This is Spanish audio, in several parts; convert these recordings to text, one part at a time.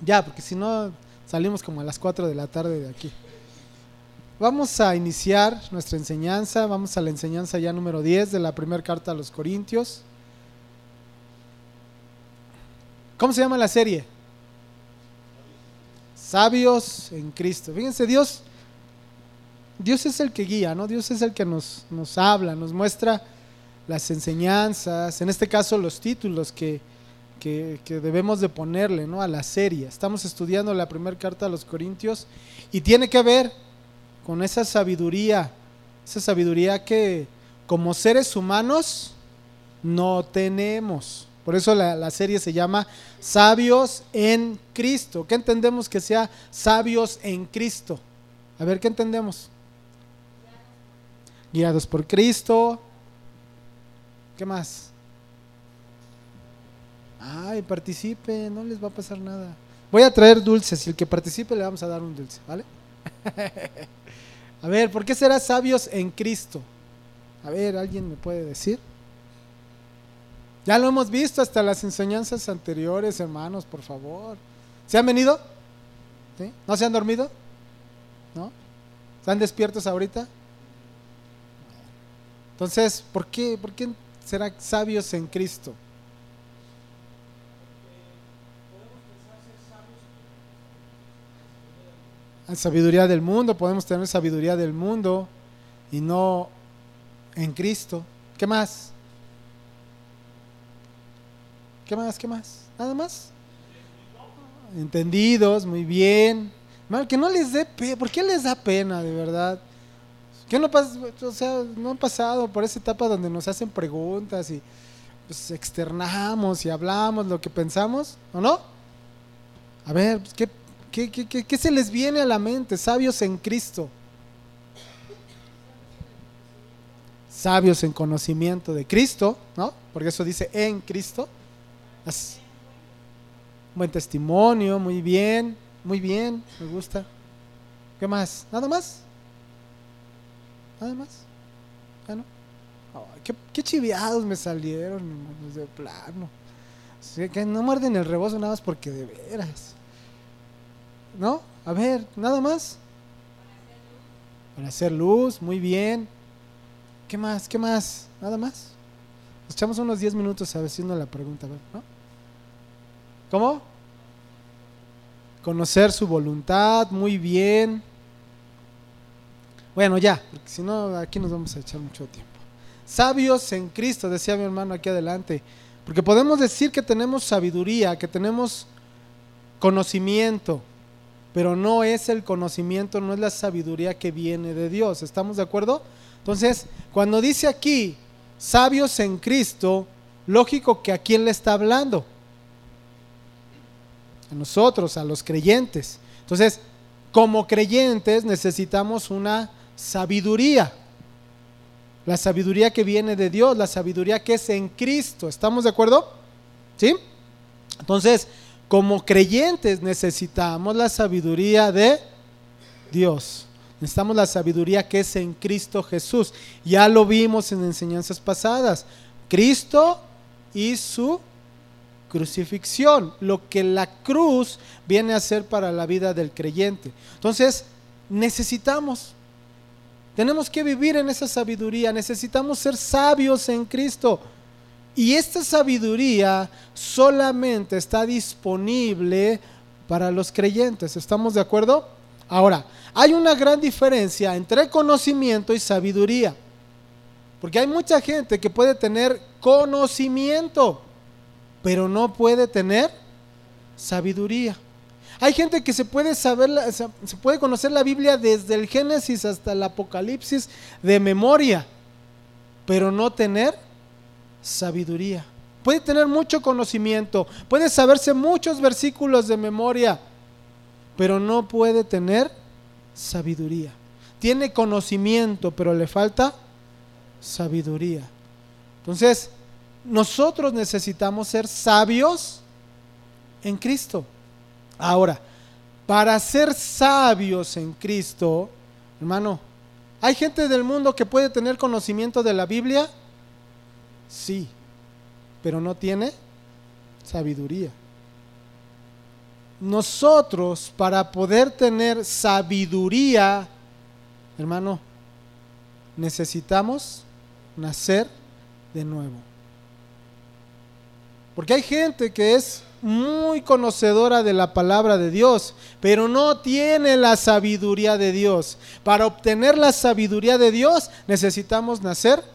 Ya, porque si no salimos como a las 4 de la tarde de aquí. Vamos a iniciar nuestra enseñanza, vamos a la enseñanza ya número 10 de la primera carta a los Corintios. ¿Cómo se llama la serie? Sabios en Cristo. Fíjense, Dios, Dios es el que guía, ¿no? Dios es el que nos, nos habla, nos muestra las enseñanzas, en este caso los títulos que, que, debemos de ponerle ¿no? a la serie. Estamos estudiando la primera carta a los Corintios y tiene que ver con esa sabiduría, esa sabiduría que como seres humanos no tenemos. Por eso la, la, serie se llama Sabios en Cristo. ¿Qué entendemos que sea sabios en Cristo? A ver, ¿qué entendemos? Guiados por Cristo. ¿Qué más? Ay, participe, no les va a pasar nada. Voy a traer dulces y el que participe le vamos a dar un dulce, ¿vale? a ver, ¿por qué será sabios en Cristo? A ver, ¿alguien me puede decir? Ya lo hemos visto hasta las enseñanzas anteriores, hermanos, por favor. ¿Se han venido? ¿No se han dormido? ¿No? ¿Están despiertos ahorita? Entonces, ¿por qué, por qué será sabios en Cristo? Sabiduría del mundo, podemos tener sabiduría del mundo y no en Cristo. ¿Qué más? ¿Qué más? ¿Qué más? ¿Nada más? Entendidos, muy bien. Mal, que no les dé pena. ¿Por qué les da pena, de verdad? ¿Qué no pasa? O sea, no han pasado por esa etapa donde nos hacen preguntas y pues, externamos y hablamos lo que pensamos, ¿o no? A ver, pues, ¿qué, qué, qué, ¿qué se les viene a la mente? Sabios en Cristo. Sabios en conocimiento de Cristo, ¿no? Porque eso dice en Cristo. Buen testimonio, muy bien, muy bien, me gusta. ¿Qué más? ¿Nada más? ¿Nada más? ¿Ya no? Oh, qué, qué, chiviados me salieron, de plano. Que no muerden el rebozo nada más porque de veras. ¿No? A ver, ¿nada más? Para hacer luz, muy bien. ¿Qué más? ¿Qué más? ¿Nada más? Nos echamos unos 10 minutos haciendo la pregunta, ¿no? ¿Cómo? Conocer su voluntad, muy bien. Bueno, ya, porque si no, aquí nos vamos a echar mucho tiempo. Sabios en Cristo, decía mi hermano aquí adelante. Porque podemos decir que tenemos sabiduría, que tenemos conocimiento, pero no es el conocimiento, no es la sabiduría que viene de Dios. ¿Estamos de acuerdo? Entonces, cuando dice aquí, sabios en Cristo, lógico que a quién le está hablando a nosotros, a los creyentes. Entonces, como creyentes necesitamos una sabiduría. La sabiduría que viene de Dios, la sabiduría que es en Cristo. ¿Estamos de acuerdo? ¿Sí? Entonces, como creyentes necesitamos la sabiduría de Dios. Necesitamos la sabiduría que es en Cristo Jesús. Ya lo vimos en enseñanzas pasadas. Cristo y su crucifixión, lo que la cruz viene a hacer para la vida del creyente. Entonces, necesitamos, tenemos que vivir en esa sabiduría, necesitamos ser sabios en Cristo. Y esta sabiduría solamente está disponible para los creyentes, ¿estamos de acuerdo? Ahora, hay una gran diferencia entre conocimiento y sabiduría. Porque hay mucha gente que puede tener conocimiento, pero no puede tener sabiduría. Hay gente que se puede saber, se puede conocer la Biblia desde el Génesis hasta el Apocalipsis de memoria, pero no tener sabiduría. Puede tener mucho conocimiento, puede saberse muchos versículos de memoria, pero no puede tener sabiduría. Tiene conocimiento, pero le falta sabiduría. Entonces, nosotros necesitamos ser sabios en Cristo. Ahora, para ser sabios en Cristo, hermano, ¿hay gente del mundo que puede tener conocimiento de la Biblia? Sí, pero no tiene sabiduría. nosotros para poder tener sabiduría, hermano, necesitamos nacer de nuevo. Porque hay gente que es muy conocedora de la palabra de Dios, pero no tiene la sabiduría de Dios. Para obtener la sabiduría de Dios necesitamos nacer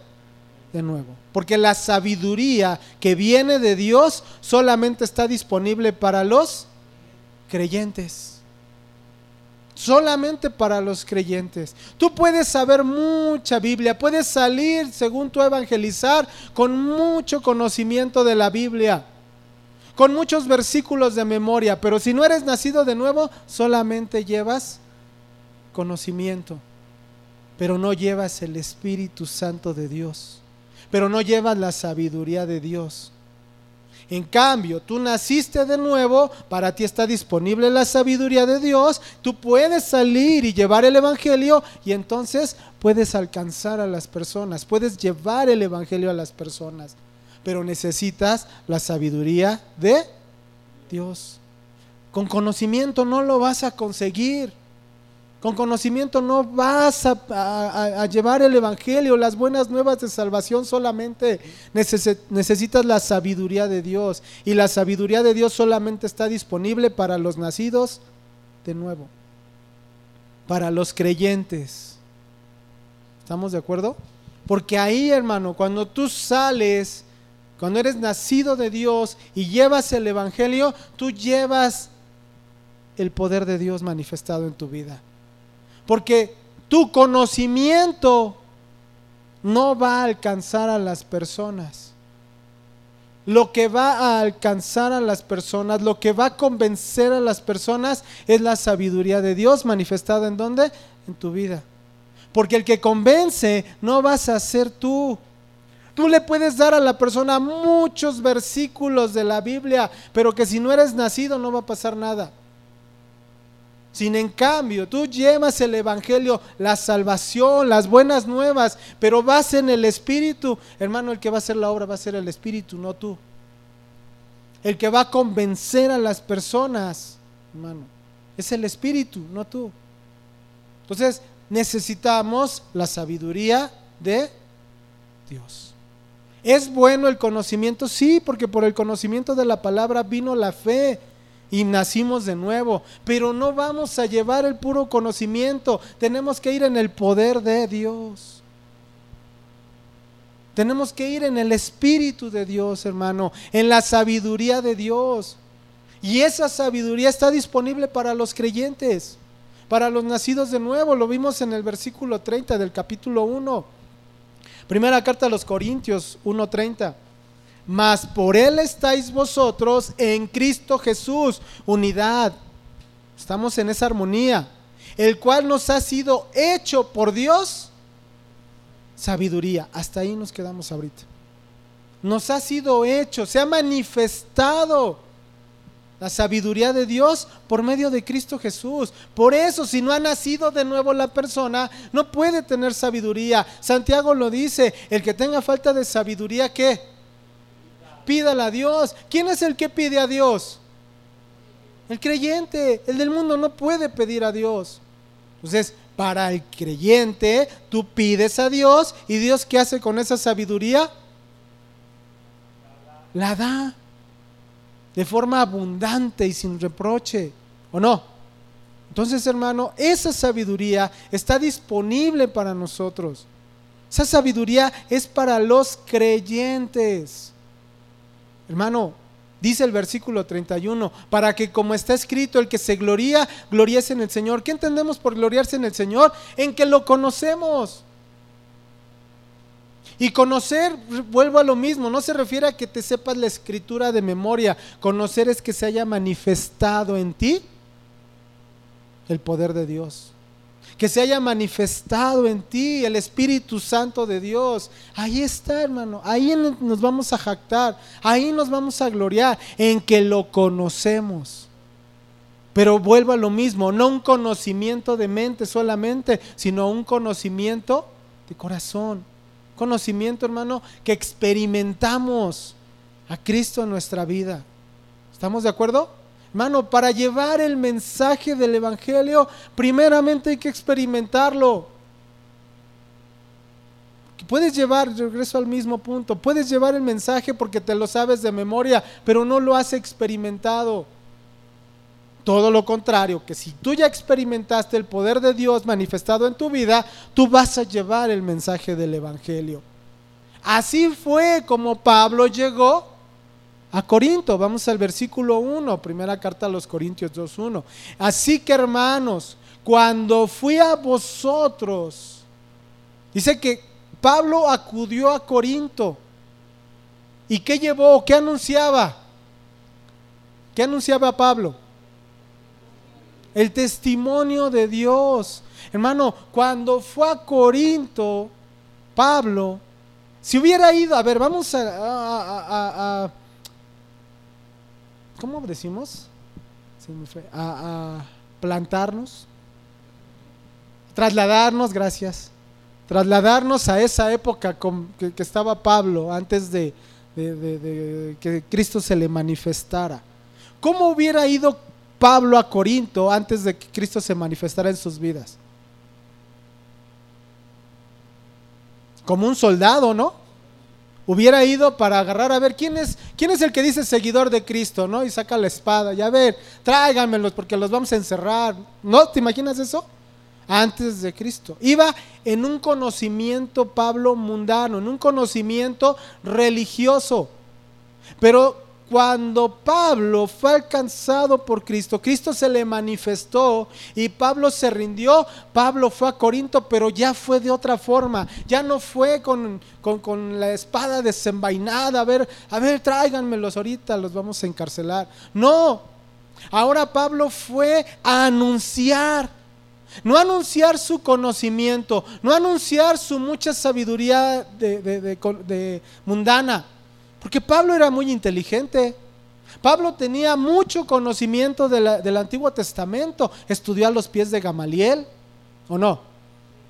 de nuevo. Porque la sabiduría que viene de Dios solamente está disponible para los creyentes solamente para los creyentes. Tú puedes saber mucha Biblia, puedes salir, según tu evangelizar, con mucho conocimiento de la Biblia, con muchos versículos de memoria, pero si no eres nacido de nuevo, solamente llevas conocimiento, pero no llevas el Espíritu Santo de Dios, pero no llevas la sabiduría de Dios. En cambio, tú naciste de nuevo, para ti está disponible la sabiduría de Dios, tú puedes salir y llevar el Evangelio y entonces puedes alcanzar a las personas, puedes llevar el Evangelio a las personas, pero necesitas la sabiduría de Dios. Con conocimiento no lo vas a conseguir. Con conocimiento no vas a, llevar el Evangelio, las buenas nuevas de salvación solamente necesitas la sabiduría de Dios. Y la sabiduría de Dios solamente está disponible para los nacidos de nuevo, para los creyentes. ¿Estamos de acuerdo? Porque ahí, hermano, cuando tú sales, cuando eres nacido de Dios y llevas el Evangelio, tú llevas el poder de Dios manifestado en tu vida. Porque tu conocimiento no va a alcanzar a las personas. Lo que va a alcanzar a las personas, lo que va a convencer a las personas es la sabiduría de Dios manifestada en dónde? En tu vida. Porque el que convence no vas a ser tú. Tú le puedes dar a la persona muchos versículos de la Biblia, pero que si no eres nacido no va a pasar nada. Sin en cambio, tú llevas el Evangelio, la salvación, las buenas nuevas, pero vas en el Espíritu. Hermano, el que va a hacer la obra va a ser el Espíritu, no tú. El que va a convencer a las personas, hermano, es el Espíritu, no tú. Entonces, necesitamos la sabiduría de Dios. ¿Es bueno el conocimiento? Sí, porque por el conocimiento de la palabra vino la fe y nacimos de nuevo. Pero no vamos a llevar el puro conocimiento, tenemos que ir en el poder de Dios. Tenemos que ir en el Espíritu de Dios, hermano, en la sabiduría de Dios. Y esa sabiduría está disponible para los creyentes, para los nacidos de nuevo. Lo vimos en el versículo 30 del capítulo 1. Primera carta a los Corintios 1.30 mas por Él estáis vosotros en Cristo Jesús, unidad. Estamos en esa armonía, el cual nos ha sido hecho por Dios sabiduría. Hasta ahí nos quedamos ahorita. Nos ha sido hecho, se ha manifestado la sabiduría de Dios por medio de Cristo Jesús. Por eso, si no ha nacido de nuevo la persona, no puede tener sabiduría. Santiago lo dice, el que tenga falta de sabiduría, ¿qué? Pídala a Dios. ¿Quién es el que pide a Dios? El creyente, el del mundo no puede pedir a Dios. Entonces, para el creyente, tú pides a Dios y Dios ¿qué hace con esa sabiduría? La da de forma abundante y sin reproche, ¿o no? Entonces, hermano, esa sabiduría está disponible para nosotros. Esa sabiduría es para los creyentes. Hermano, dice el versículo 31, para que como está escrito, el que se gloría, gloriese en el Señor. ¿Qué entendemos por gloriarse en el Señor? En que lo conocemos. Y conocer, vuelvo a lo mismo, no se refiere a que te sepas la escritura de memoria. Conocer es que se haya manifestado en ti el poder de Dios que se haya manifestado en ti el Espíritu Santo de Dios. Ahí está, hermano. Ahí nos vamos a jactar. Ahí nos vamos a gloriar en que lo conocemos. Pero vuelvo a lo mismo, no un conocimiento de mente solamente, sino un conocimiento de corazón. Conocimiento, hermano, que experimentamos a Cristo en nuestra vida. ¿Estamos de acuerdo? Hermano, para llevar el mensaje del Evangelio, primeramente hay que experimentarlo. Puedes llevar, regreso al mismo punto, puedes llevar el mensaje porque te lo sabes de memoria, pero no lo has experimentado. Todo lo contrario, que si tú ya experimentaste el poder de Dios manifestado en tu vida, tú vas a llevar el mensaje del Evangelio. Así fue como Pablo llegó a Corinto. Vamos al versículo 1, primera carta a los Corintios 2.1. Así que hermanos, cuando fui a vosotros, dice que Pablo acudió a Corinto. ¿Y qué llevó? ¿Qué anunciaba? ¿Qué anunciaba Pablo? El testimonio de Dios. Hermano, cuando fue a Corinto, Pablo, si hubiera ido, a ver, vamos a, ¿cómo decimos? A, plantarnos, trasladarnos, gracias, trasladarnos a esa época que, estaba Pablo antes de, de que Cristo se le manifestara. ¿Cómo hubiera ido Pablo a Corinto antes de que Cristo se manifestara en sus vidas? Como un soldado, ¿no? Hubiera ido para agarrar a ver quién es, quién es el que dice seguidor de Cristo, ¿no? Y saca la espada, y a ver, tráiganmelos porque los vamos a encerrar. ¿No? ¿Te imaginas eso? Antes de Cristo. Iba en un conocimiento, Pablo, mundano, en un conocimiento religioso. Pero cuando Pablo fue alcanzado por Cristo, Cristo se le manifestó y Pablo se rindió, Pablo fue a Corinto, pero ya fue de otra forma, ya no fue con, la espada desenvainada, a ver, a ver, tráiganmelos ahorita, los vamos a encarcelar. No, ahora Pablo fue a anunciar. No anunciar su conocimiento, no anunciar su mucha sabiduría de mundana, porque Pablo era muy inteligente. Pablo tenía mucho conocimiento del Antiguo Testamento. Estudió a los pies de Gamaliel, ¿o no?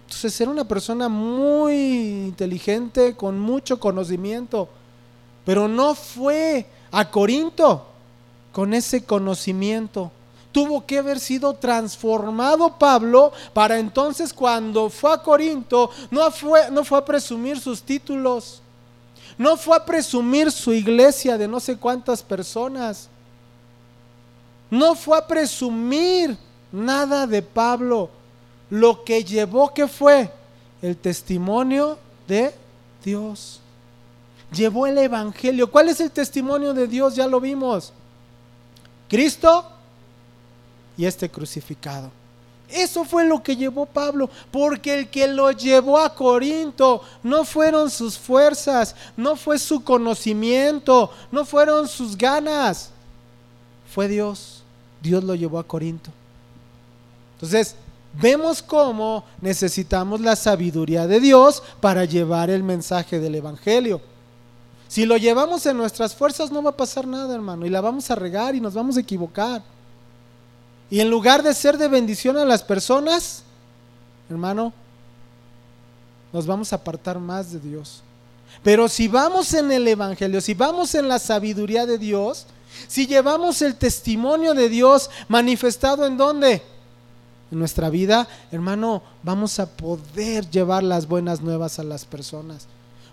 Entonces era una persona muy inteligente, con mucho conocimiento. Pero no fue a Corinto con ese conocimiento. Tuvo que haber sido transformado Pablo para entonces cuando fue a Corinto no fue, no fue a presumir sus títulos no fue a presumir su iglesia de no sé cuántas personas. No fue a presumir nada de Pablo. Lo que llevó que fue el testimonio de Dios. Llevó el Evangelio. ¿Cuál es el testimonio de Dios? Ya lo vimos. Cristo y este crucificado. Eso fue lo que llevó Pablo, porque el que lo llevó a Corinto no fueron sus fuerzas, no fue su conocimiento, no fueron sus ganas, fue Dios. Dios lo llevó a Corinto. Entonces, vemos cómo necesitamos la sabiduría de Dios para llevar el mensaje del Evangelio. Si lo llevamos en nuestras fuerzas no va a pasar nada, hermano, y la vamos a regar y nos vamos a equivocar. Y en lugar de ser de bendición a las personas, hermano, nos vamos a apartar más de Dios. Pero si vamos en el Evangelio, si vamos en la sabiduría de Dios, si llevamos el testimonio de Dios manifestado en dónde? En nuestra vida, hermano, vamos a poder llevar las buenas nuevas a las personas.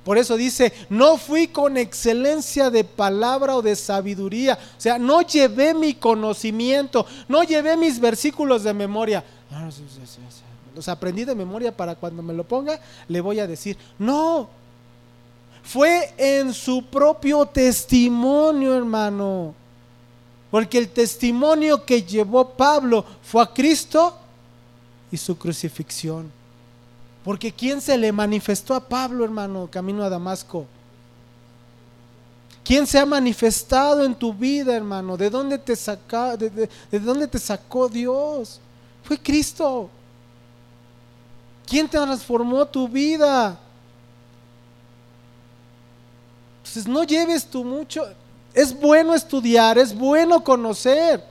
Por eso dice, no fui con excelencia de palabra o de sabiduría. O sea, no llevé mi conocimiento, no llevé mis versículos de memoria. Ah, los aprendí de memoria para cuando me lo ponga, le voy a decir, no. Fue en su propio testimonio, hermano. Porque el testimonio que llevó Pablo fue a Cristo y su crucifixión. Porque ¿quién se le manifestó a Pablo, hermano, camino a Damasco? ¿Quién se ha manifestado en tu vida, hermano? ¿De dónde te, saca, de, dónde te sacó Dios? Fue Cristo. ¿Quién te transformó tu vida? Entonces no lleves tú mucho. Es bueno estudiar, es bueno conocer,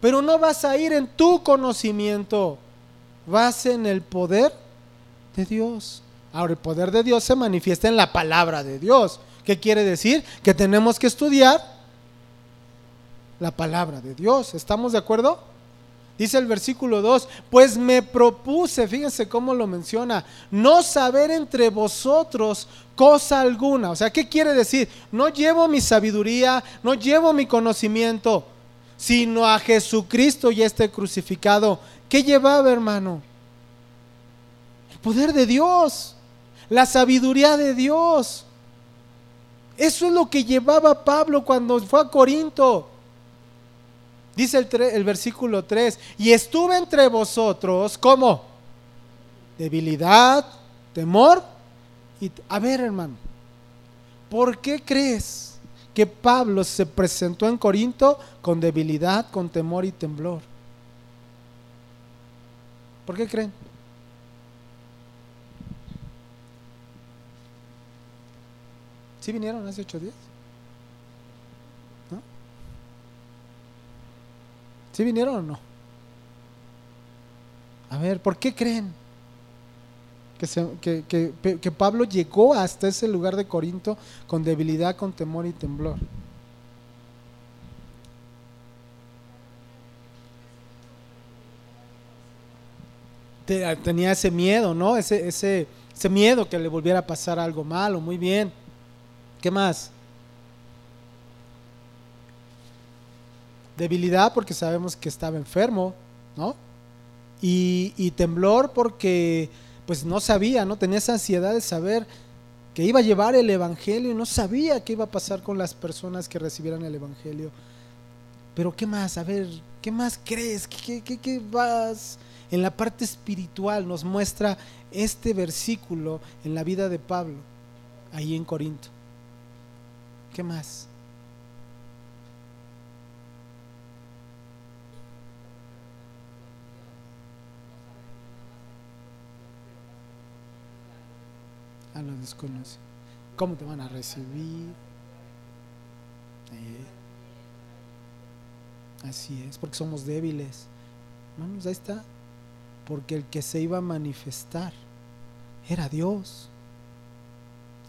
pero no vas a ir en tu conocimiento, vas en el poder de Dios. Ahora, el poder de Dios se manifiesta en la palabra de Dios. ¿Qué quiere decir? Que tenemos que estudiar la palabra de Dios. ¿Estamos de acuerdo? Dice el versículo 2, pues me propuse, fíjense cómo lo menciona, no saber entre vosotros cosa alguna. O sea, ¿qué quiere decir? No llevo mi sabiduría, no llevo mi conocimiento, sino a Jesucristo y este crucificado. ¿Qué llevaba, hermano? Poder de Dios, la sabiduría de Dios. Eso es lo que llevaba Pablo cuando fue a Corinto. Dice el, el versículo 3, y estuve entre vosotros como debilidad, temor y... A ver hermano, ¿por qué crees que Pablo se presentó en Corinto con debilidad, con temor y temblor? ¿Por qué creen? ¿Sí vinieron hace ocho días? ¿Sí vinieron o no? A ver, ¿por qué creen que, que, Pablo llegó hasta ese lugar de Corinto con debilidad, con temor y temblor? Tenía ese miedo, ¿no? Ese, ese, ese miedo que le volviera a pasar algo malo. Muy bien. ¿Qué más? Debilidad porque sabemos que estaba enfermo, ¿no? Y, temblor porque pues no sabía, ¿no? Tenía esa ansiedad de saber que iba a llevar el Evangelio y no sabía qué iba a pasar con las personas que recibieran el Evangelio. Pero ¿qué más? A ver, ¿qué más crees? ¿Qué, qué, qué vas? En la parte espiritual nos muestra este versículo en la vida de Pablo, ahí en Corinto. ¿Qué más? a los desconocidos. ¿Cómo te van a recibir? Eh, así es, porque somos débiles. Hermanos, ahí está. Porque el que se iba a manifestar era Dios.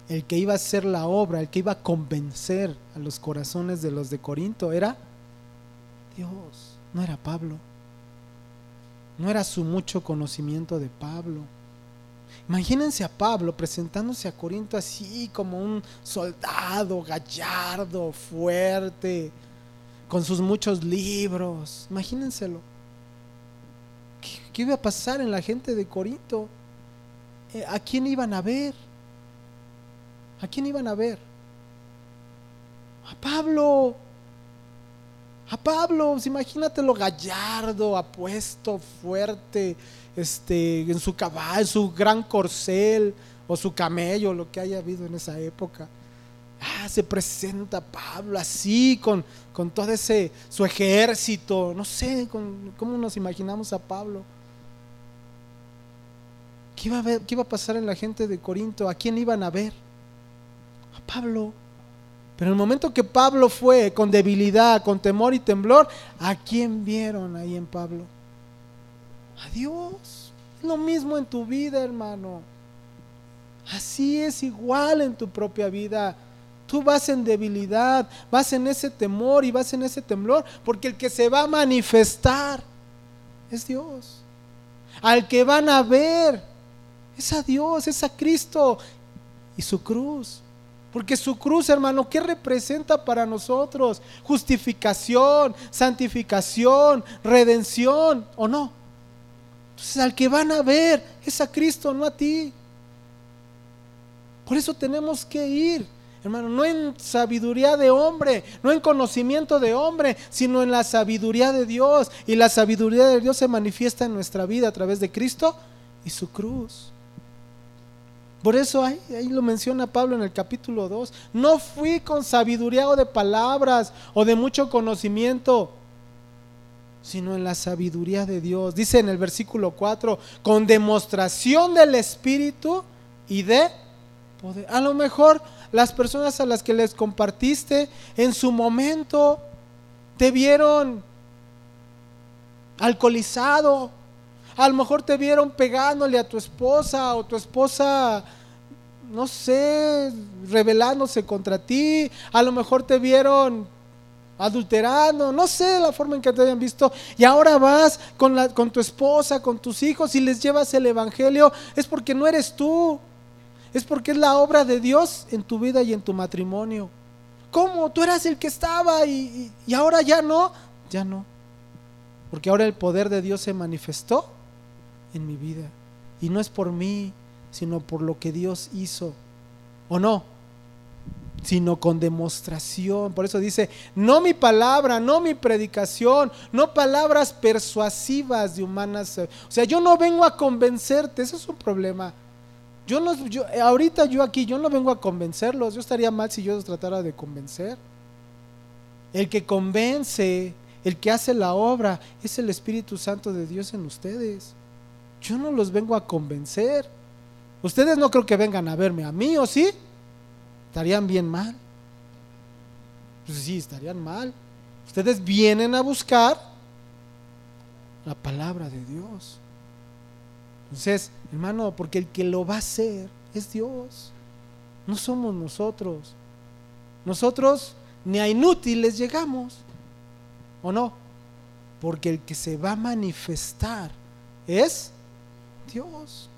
El que iba a hacer la obra, el que iba a convencer a los corazones de los de Corinto era Dios, no era Pablo. No era su mucho conocimiento de Pablo Imagínense a Pablo presentándose a Corinto así como un soldado gallardo, fuerte, con sus muchos libros. Imagínenselo. ¿Qué, iba a pasar en la gente de Corinto? Eh, ¿A quién iban a ver? ¿A quién iban a ver? A Pablo. A Pablo, imagínate lo gallardo, apuesto, fuerte, este, en su caballo, su gran corcel o su camello, lo que haya habido en esa época. Ah, se presenta Pablo así, con, con todo ese, su ejército, no sé, con, cómo nos imaginamos a Pablo. ¿Qué iba, a ¿Qué iba a pasar en la gente de Corinto? ¿A quién iban a ver? Pablo. Pero en el momento que Pablo fue con debilidad, con temor y temblor, ¿a quién vieron ahí en Pablo? a Dios. Lo mismo en tu vida, hermano. Así es igual en tu propia vida. Tú vas en debilidad, vas en ese temor y vas en ese temblor, porque el que se va a manifestar es Dios. Al que van a ver es a Dios, es a Cristo y su cruz. Porque su cruz, hermano, ¿qué representa para nosotros? Justificación, santificación, redención, ¿o no? Entonces al que van a ver es a Cristo, no a ti. Por eso tenemos que ir, hermano, no en sabiduría de hombre, no en conocimiento de hombre, sino en la sabiduría de Dios. Y la sabiduría de Dios se manifiesta en nuestra vida a través de Cristo y su cruz. Por eso ahí, ahí, lo menciona Pablo en el capítulo 2. No fui con sabiduría o de palabras o de mucho conocimiento, sino en la sabiduría de Dios. Dice en el versículo 4, con demostración del Espíritu y de poder. A lo mejor las personas a las que les compartiste en su momento te vieron alcoholizado, a lo mejor te vieron pegándole a tu esposa o tu esposa, no sé, rebelándose contra ti, a lo mejor te vieron adulterando, no sé la forma en que te hayan visto, y ahora vas con, la, con tu esposa, con tus hijos y les llevas el Evangelio, es porque no eres tú, es porque es la obra de Dios en tu vida y en tu matrimonio. ¿Cómo? Tú eras el que estaba y, y ahora ya no, ya no, porque ahora el poder de Dios se manifestó en mi vida, y no es por mí, sino por lo que Dios hizo, ¿o no? sino con demostración. Por eso dice, no mi palabra, no mi predicación, no palabras persuasivas de humanas. O sea, yo no vengo a convencerte, eso es un problema. Yo no, ahorita yo aquí, yo no vengo a convencerlos, yo estaría mal si yo los tratara de convencer. El que convence, el que hace la obra, es el Espíritu Santo de Dios en ustedes. Yo no los vengo a convencer. Ustedes no creo que vengan a verme a mí, ¿o sí? estarían bien mal. Pues sí, estarían mal. Ustedes vienen a buscar la palabra de Dios. Entonces, hermano, porque el que lo va a hacer es Dios. No somos nosotros. Nosotros ni a inútiles llegamos. ¿O no? Porque el que se va a manifestar es Dios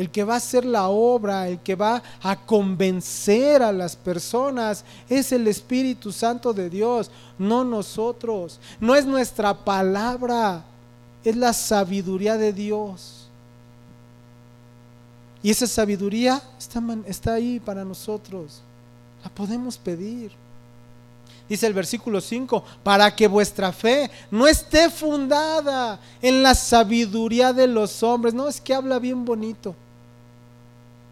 el que va a hacer la obra, el que va a convencer a las personas, es el Espíritu Santo de Dios, no nosotros. No es nuestra palabra, es la sabiduría de Dios. Y esa sabiduría está, ahí para nosotros. La podemos pedir. Dice el versículo 5, para que vuestra fe no esté fundada en la sabiduría de los hombres. No, es que habla bien bonito.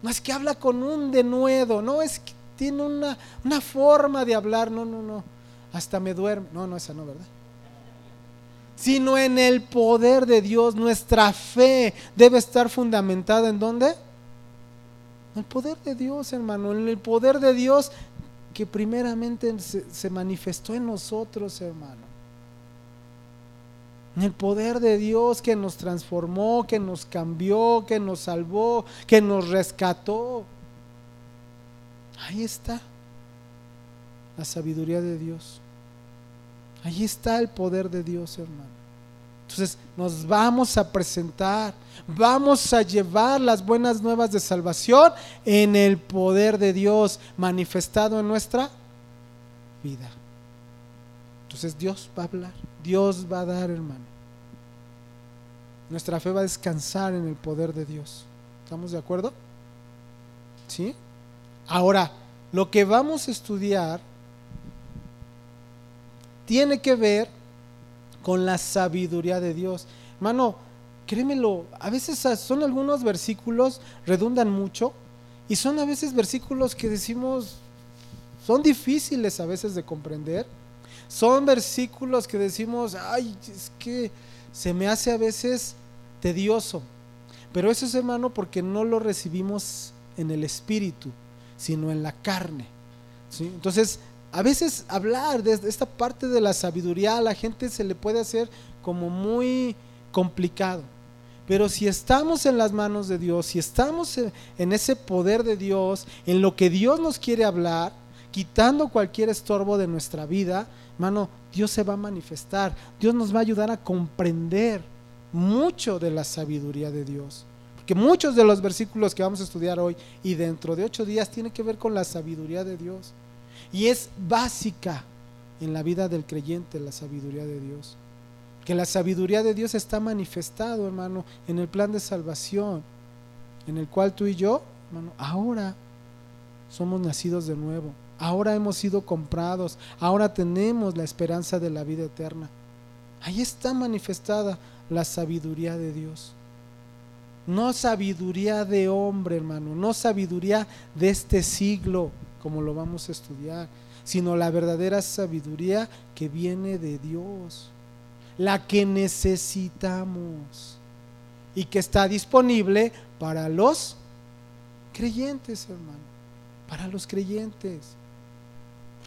No es que habla con un denuedo, no es que tiene una, una forma de hablar, no, no, no. Hasta me duerme. No, no, esa no, ¿verdad? Sino en el poder de Dios. Nuestra fe debe estar fundamentada en dónde? En el poder de Dios, hermano. En el poder de Dios que primeramente se, manifestó en nosotros, hermano en el poder de Dios que nos transformó, que nos cambió, que nos salvó, que nos rescató. Ahí está la sabiduría de Dios. Ahí está el poder de Dios, hermano. Entonces nos vamos a presentar, vamos a llevar las buenas nuevas de salvación en el poder de Dios manifestado en nuestra vida. Entonces Dios va a hablar, Dios va a dar, hermano. Nuestra fe va a descansar en el poder de Dios. ¿Estamos de acuerdo? ¿Sí? Ahora, lo que vamos a estudiar tiene que ver con la sabiduría de Dios. Hermano, créemelo, a veces son algunos versículos, redundan mucho, y son a veces versículos que decimos, son difíciles a veces de comprender. Son versículos que decimos, ay, es que se me hace a veces tedioso. Pero eso es, hermano, porque no lo recibimos en el espíritu, sino en la carne. Entonces, a veces hablar de esta parte de la sabiduría a la gente se le puede hacer como muy complicado. Pero si estamos en las manos de Dios, si estamos en ese poder de Dios, en lo que Dios nos quiere hablar, quitando cualquier estorbo de nuestra vida, hermano, Dios se va a manifestar. Dios nos va a ayudar a comprender mucho de la sabiduría de Dios. Porque muchos de los versículos que vamos a estudiar hoy y dentro de ocho días tienen que ver con la sabiduría de Dios. Y es básica en la vida del creyente la sabiduría de Dios. Que la sabiduría de Dios está manifestado, hermano, en el plan de salvación, en el cual tú y yo, hermano, ahora somos nacidos de nuevo. Ahora hemos sido comprados. Ahora tenemos la esperanza de la vida eterna. Ahí está manifestada la sabiduría de Dios. No sabiduría de hombre, hermano, no sabiduría de este siglo, como lo vamos a estudiar, sino la verdadera sabiduría que viene de Dios, la que necesitamos y que está disponible para los creyentes, hermano, para los creyentes.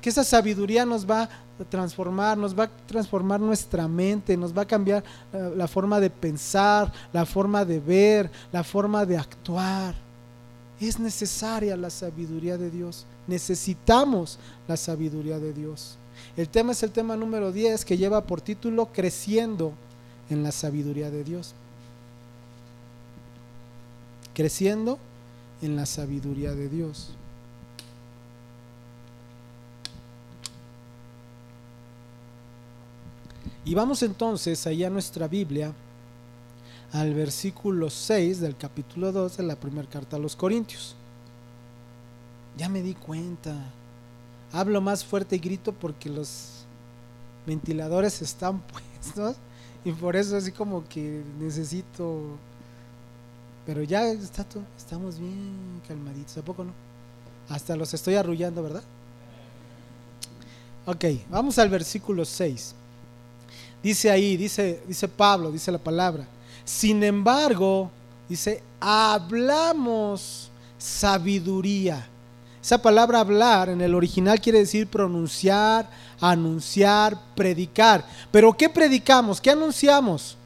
Que esa sabiduría nos va transformar, nos va a transformar nuestra mente, nos va a cambiar eh, la forma de pensar, la forma de ver, la forma de actuar. Es necesaria la sabiduría de Dios. Necesitamos la sabiduría de Dios. El tema es el tema número 10 que lleva por título Creciendo en la sabiduría de Dios. Creciendo en la sabiduría de Dios. Y vamos entonces allá a nuestra Biblia, al versículo 6 del capítulo 2 de la primera carta a los Corintios. Ya me di cuenta. Hablo más fuerte y grito porque los ventiladores están puestos y por eso así como que necesito pero ya está todo, estamos bien calmaditos, ¿a poco no? Hasta los estoy arrullando, ¿verdad? Ok, vamos al versículo 6. Dice ahí, dice, dice Pablo, dice la palabra. Sin embargo, dice, hablamos sabiduría. Esa palabra hablar en el original quiere decir pronunciar, anunciar, predicar. Pero ¿qué predicamos? ¿Qué anunciamos?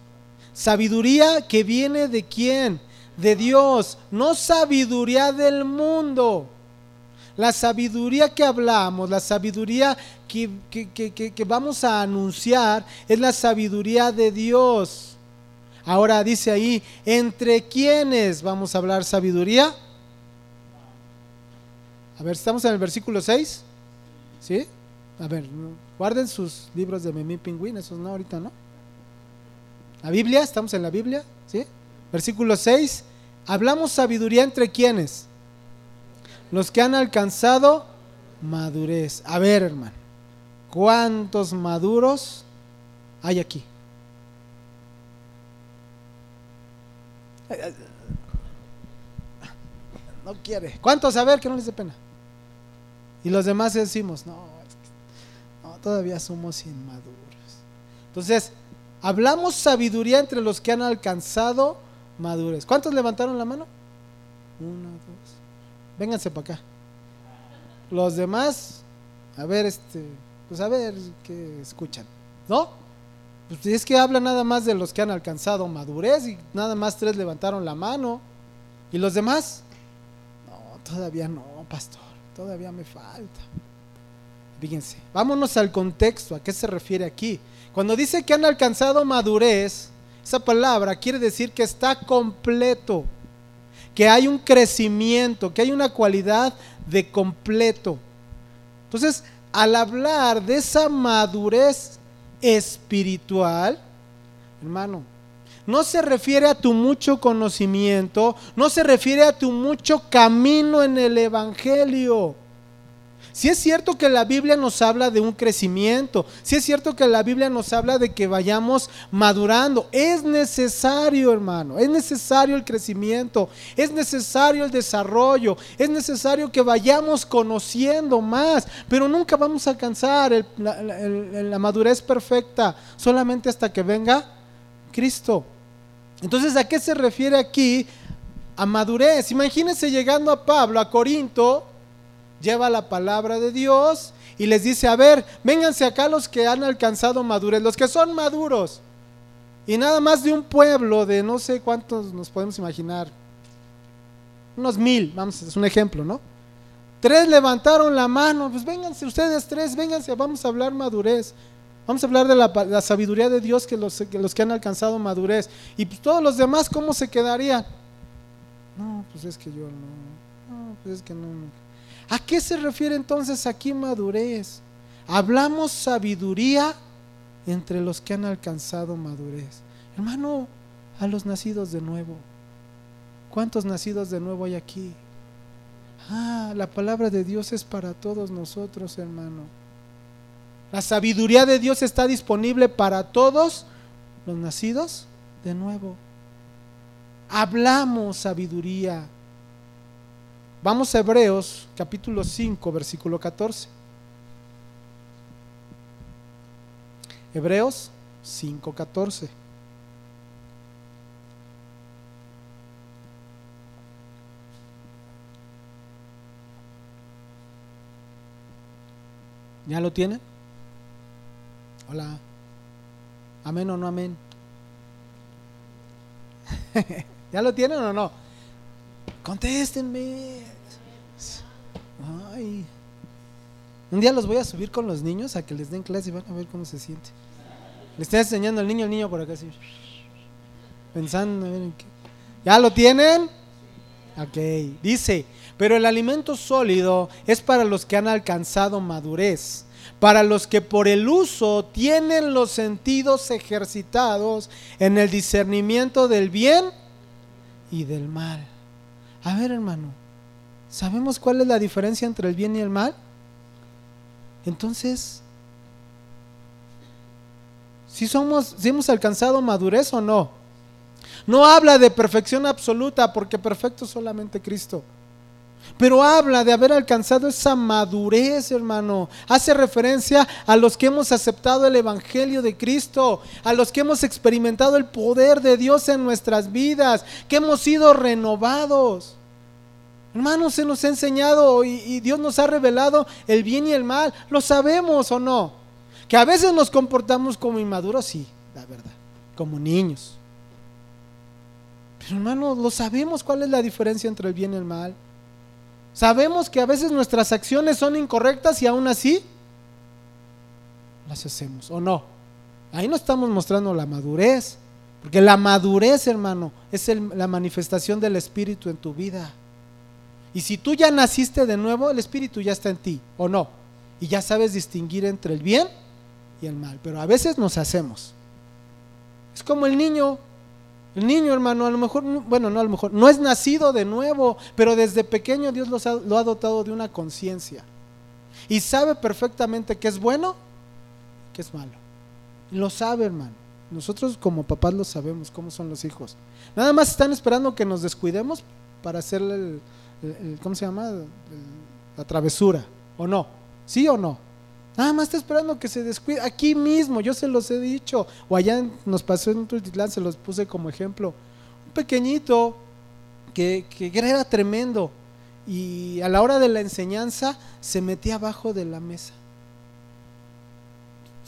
Sabiduría que viene de quién? De Dios, no sabiduría del mundo. La sabiduría que hablamos, la sabiduría que, que, vamos a anunciar es la sabiduría de Dios. Ahora dice ahí, ¿entre quiénes vamos a hablar sabiduría? A ver, estamos en el versículo 6. ¿Sí? A ver, guarden sus libros de Memí Pingüín, esos no, ahorita no. La Biblia, estamos en la Biblia, ¿sí? Versículo 6. Hablamos sabiduría entre quiénes? Los que han alcanzado madurez. A ver, hermano, ¿cuántos maduros hay aquí? No quiere. ¿Cuántos? A ver, que no les dé pena. Y los demás decimos, no, todavía somos inmaduros. Entonces, hablamos sabiduría entre los que han alcanzado madurez. ¿Cuántos levantaron la mano? Uno, dos. Vénganse para acá. Los demás, a ver, este, pues a ver qué escuchan. ¿No? Pues es que habla nada más de los que han alcanzado madurez y nada más tres levantaron la mano. ¿Y los demás? No, todavía no, pastor todavía me falta. Fíjense, vámonos al contexto, ¿a qué se refiere aquí? Cuando dice que han alcanzado madurez, esa palabra quiere decir que está completo, que hay un crecimiento, que hay una cualidad de completo. Entonces, al hablar de esa madurez espiritual, hermano, no se refiere a tu mucho conocimiento, no se refiere a tu mucho camino en el Evangelio. Si es cierto que la Biblia nos habla de un crecimiento, si es cierto que la Biblia nos habla de que vayamos madurando, es necesario, hermano, es necesario el crecimiento, es necesario el desarrollo, es necesario que vayamos conociendo más, pero nunca vamos a alcanzar la madurez perfecta solamente hasta que venga Cristo. Entonces, ¿a qué se refiere aquí? A madurez. Imagínense llegando a Pablo, a Corinto, lleva la palabra de Dios y les dice, a ver, vénganse acá los que han alcanzado madurez, los que son maduros. Y nada más de un pueblo de no sé cuántos nos podemos imaginar. Unos mil, vamos, es un ejemplo, ¿no? Tres levantaron la mano, pues vénganse ustedes tres, vénganse, vamos a hablar madurez. Vamos a hablar de la, sabiduría de Dios que los, que los, que han alcanzado madurez. Y pues todos los demás, ¿cómo se quedarían? No, pues es que yo no. No, pues es que no. ¿A qué se refiere entonces aquí madurez? Hablamos sabiduría entre los que han alcanzado madurez. Hermano, a los nacidos de nuevo. ¿Cuántos nacidos de nuevo hay aquí? Ah, la palabra de Dios es para todos nosotros, hermano. La sabiduría de Dios está disponible para todos los nacidos de nuevo. Hablamos sabiduría. Vamos a Hebreos capítulo 5, versículo 14. Hebreos 5, 14. ¿Ya lo tienen? Hola. ¿Amén o no amén? ¿Ya lo tienen o no? Contéstenme. Ay. Un día los voy a subir con los niños a que les den clase y van a ver cómo se siente. Le está enseñando al niño, el niño por acá así. Pensando, a ver en qué. ¿Ya lo tienen? Ok, dice, pero el alimento sólido es para los que han alcanzado madurez, para los que por el uso tienen los sentidos ejercitados en el discernimiento del bien y del mal. A ver, hermano, ¿sabemos cuál es la diferencia entre el bien y el mal? Entonces, si somos, si hemos alcanzado madurez o no. No habla de perfección absoluta, porque perfecto solamente Cristo. Pero habla de haber alcanzado esa madurez, hermano. Hace referencia a los que hemos aceptado el Evangelio de Cristo, a los que hemos experimentado el poder de Dios en nuestras vidas, que hemos sido renovados. Hermano, se nos ha enseñado y, Dios nos ha revelado el bien y el mal. ¿Lo sabemos o no? Que a veces nos comportamos como inmaduros, sí, la verdad, como niños. Pero hermano, lo sabemos cuál es la diferencia entre el bien y el mal. Sabemos que a veces nuestras acciones son incorrectas y aún así las hacemos, ¿o no? Ahí no estamos mostrando la madurez, porque la madurez, hermano, es la manifestación del Espíritu en tu vida. Y si tú ya naciste de nuevo, el Espíritu ya está en ti, ¿o no? Y ya sabes distinguir entre el bien y el mal. Pero a veces nos hacemos. Es como el niño. El niño, hermano, a lo mejor, bueno, no a lo mejor, no es nacido de nuevo, pero desde pequeño Dios lo ha, lo ha dotado de una conciencia. Y sabe perfectamente qué es bueno y qué es malo. Lo sabe, hermano. Nosotros como papás lo sabemos, cómo son los hijos. Nada más están esperando que nos descuidemos para hacerle el, ¿cómo se llama? La travesura, ¿o no? ¿Sí o no? Nada más está esperando que se descuide. Aquí mismo, yo se los he dicho. O allá nos pasó en Tultitlán, se los puse como ejemplo. Un pequeñito que, que era tremendo. Y a la hora de la enseñanza se metía abajo de la mesa.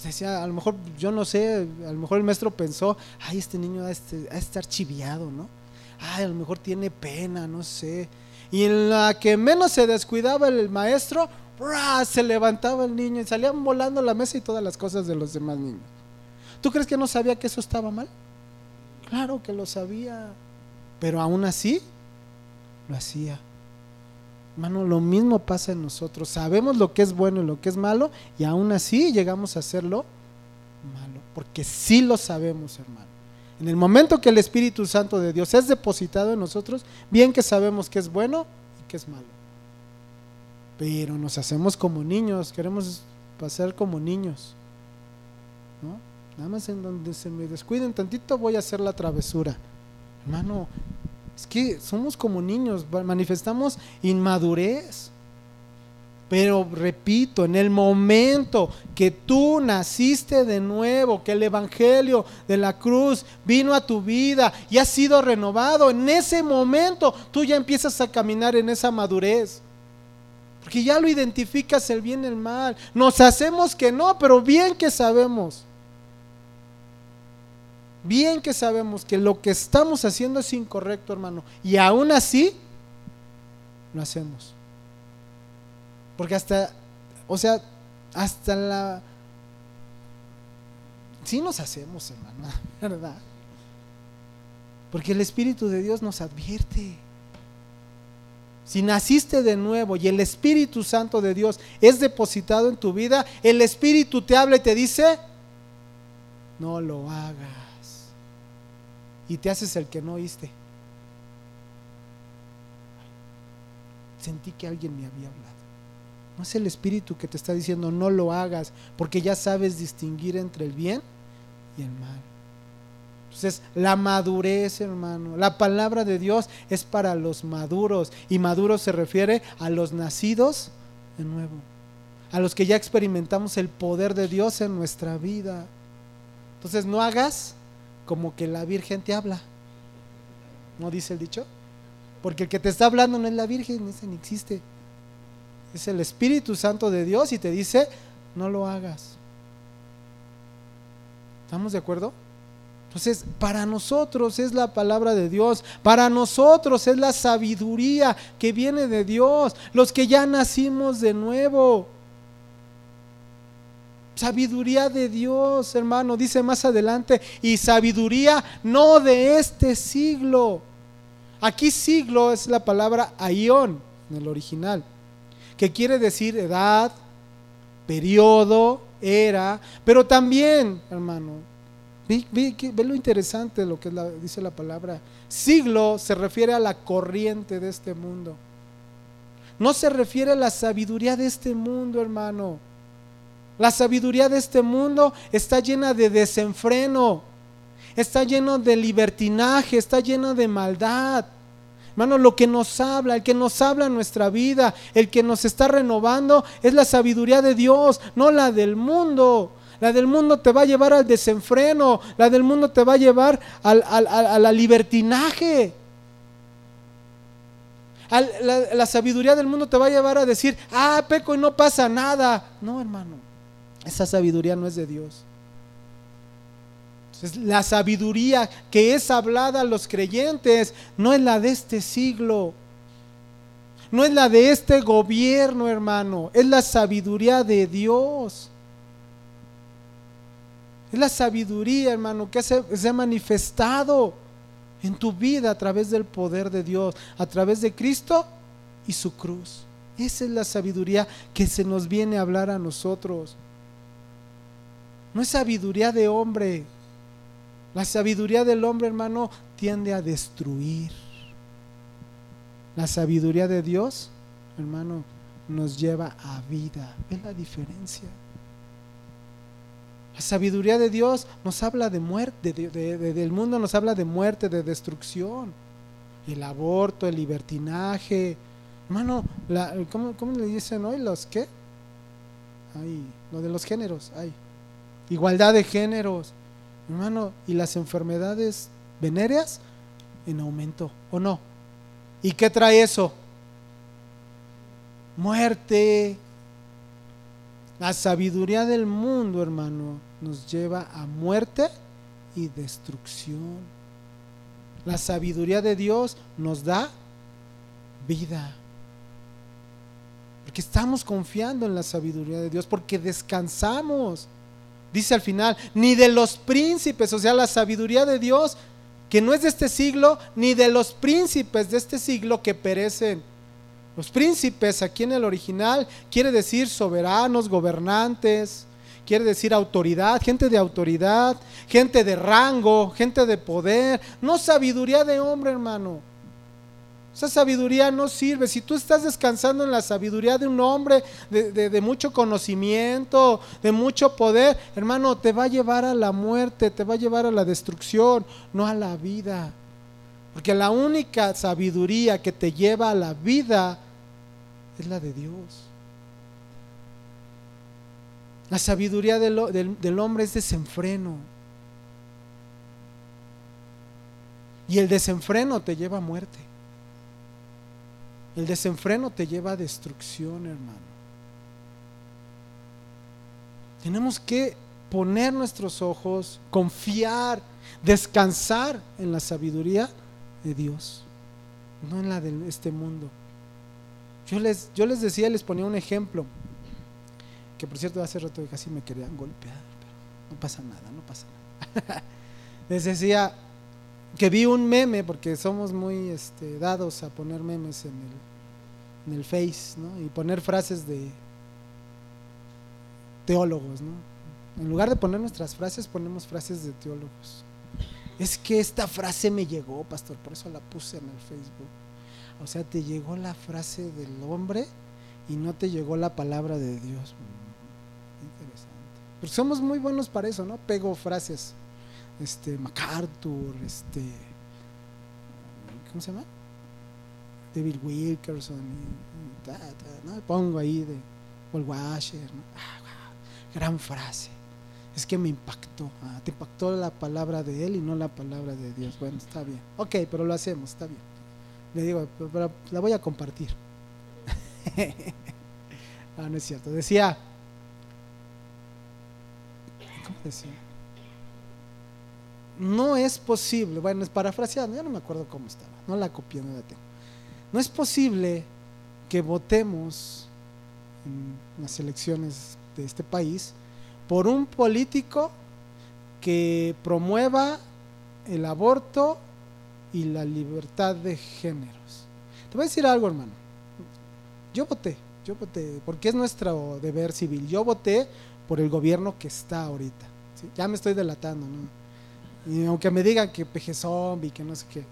Decía, a lo mejor, yo no sé, a lo mejor el maestro pensó, ay, este niño va este, estar chiviado, ¿no? Ay, a lo mejor tiene pena, no sé. Y en la que menos se descuidaba el maestro, se levantaba el niño y salían volando la mesa y todas las cosas de los demás niños. ¿Tú crees que no sabía que eso estaba mal? Claro que lo sabía, pero aún así lo hacía. Hermano, lo mismo pasa en nosotros. Sabemos lo que es bueno y lo que es malo y aún así llegamos a hacerlo malo, porque sí lo sabemos, hermano. En el momento que el Espíritu Santo de Dios es depositado en nosotros, bien que sabemos que es bueno y que es malo. Pero nos hacemos como niños, queremos pasar como niños. ¿no? Nada más en donde se me descuiden tantito voy a hacer la travesura. Hermano, es que somos como niños, manifestamos inmadurez. Pero repito, en el momento que tú naciste de nuevo, que el Evangelio de la cruz vino a tu vida y has sido renovado, en ese momento tú ya empiezas a caminar en esa madurez. Porque ya lo identificas el bien y el mal. Nos hacemos que no, pero bien que sabemos. Bien que sabemos que lo que estamos haciendo es incorrecto, hermano. Y aún así, lo hacemos. Porque hasta, o sea, hasta la... Sí nos hacemos, hermano, ¿verdad? Porque el Espíritu de Dios nos advierte. Si naciste de nuevo y el Espíritu Santo de Dios es depositado en tu vida, el Espíritu te habla y te dice, no lo hagas. Y te haces el que no oíste. Sentí que alguien me había hablado. No es el Espíritu que te está diciendo no lo hagas, porque ya sabes distinguir entre el bien y el mal. Entonces, la madurez, hermano, la palabra de Dios es para los maduros, y maduros se refiere a los nacidos de nuevo, a los que ya experimentamos el poder de Dios en nuestra vida. Entonces, no hagas como que la Virgen te habla. ¿No dice el dicho? Porque el que te está hablando no es la Virgen, ese ni existe es el Espíritu Santo de Dios y te dice, no lo hagas. ¿Estamos de acuerdo? Entonces, para nosotros es la palabra de Dios, para nosotros es la sabiduría que viene de Dios, los que ya nacimos de nuevo. Sabiduría de Dios, hermano, dice más adelante, y sabiduría no de este siglo. Aquí siglo es la palabra aión en el original, que quiere decir edad, periodo, era, pero también, hermano, ve, lo interesante lo que dice la palabra. Siglo se refiere a la corriente de este mundo. No se refiere a la sabiduría de este mundo, hermano. La sabiduría de este mundo está llena de desenfreno, está lleno de libertinaje, está lleno de maldad. Hermano, lo que nos habla, el que nos habla en nuestra vida, el que nos está renovando, es la sabiduría de Dios, no la del mundo. La del mundo te va a llevar al desenfreno, la del mundo te va a llevar al, a la libertinaje. la, la sabiduría del mundo te va a llevar a decir, ah, peco y no pasa nada. No, hermano, esa sabiduría no es de Dios la sabiduría que es hablada a los creyentes no es la de este siglo. No es la de este gobierno, hermano. Es la sabiduría de Dios. Es la sabiduría, hermano, que se, ha manifestado en tu vida a través del poder de Dios, a través de Cristo y su cruz. Esa es la sabiduría que se nos viene a hablar a nosotros. No es sabiduría de hombre, la sabiduría del hombre, hermano, tiende a destruir. La sabiduría de Dios, hermano, nos lleva a vida. ¿Ves la diferencia? La sabiduría de Dios nos habla de muerte, del mundo nos habla de muerte, de destrucción. El aborto, el libertinaje. Hermano, ¿cómo, le dicen hoy? ¿Los qué? Ay, lo de los géneros. Ay. Igualdad de géneros. Hermano, y las enfermedades venéreas en aumento, ¿o no? ¿Y qué trae eso? Muerte. La sabiduría del mundo, hermano, nos lleva a muerte y destrucción. La sabiduría de Dios nos da vida. Porque estamos confiando en la sabiduría de Dios, porque descansamos. Dice al final, ni de los príncipes, o sea, la sabiduría de Dios, que no es de este siglo, ni de los príncipes de este siglo que perecen. Los príncipes aquí en el original quiere decir soberanos, gobernantes, quiere decir autoridad, gente de autoridad, gente de rango, gente de poder, no sabiduría de hombre, hermano. Esa sabiduría no sirve. Si tú estás descansando en la sabiduría de un hombre, de, mucho conocimiento, de mucho poder, hermano, te va a llevar a la muerte, te va a llevar a la destrucción, no a la vida. Porque la única sabiduría que te lleva a la vida es la de Dios. La sabiduría del, del hombre es desenfreno. Y el desenfreno te lleva a muerte. El desenfreno te lleva a destrucción, hermano. Tenemos que poner nuestros ojos, confiar, descansar en la sabiduría de Dios, no en la de este mundo. Yo les, yo les decía, les ponía un ejemplo, que por cierto hace rato casi me querían golpear, pero no pasa nada, no pasa nada. les decía que vi un meme, porque somos muy este, dados a poner memes en el, en el Face, ¿no? Y poner frases de teólogos, ¿no? En lugar de poner nuestras frases, ponemos frases de teólogos. Es que esta frase me llegó, pastor, por eso la puse en el Facebook. O sea, te llegó la frase del hombre y no te llegó la palabra de Dios. Interesante. Pero somos muy buenos para eso, ¿no? Pego frases. Este, MacArthur, este. ¿Cómo se llama? David Wilkerson, ¿no? pongo ahí de Paul Washer, ah, gran frase. Es que me impactó, ah, te impactó la palabra de él y no la palabra de Dios. Bueno, está bien. Ok, pero lo hacemos, está bien. Le digo, pero, la voy a compartir. ah, no es cierto. Decía, ¿cómo decía? No es posible, bueno, es parafraseado, ya no me acuerdo cómo estaba, no la copié, no la tengo. No es posible que votemos en las elecciones de este país por un político que promueva el aborto y la libertad de géneros. Te voy a decir algo, hermano. Yo voté, yo voté, porque es nuestro deber civil. Yo voté por el gobierno que está ahorita. Ya me estoy delatando, ¿no? Y aunque me digan que peje zombie, que no sé qué.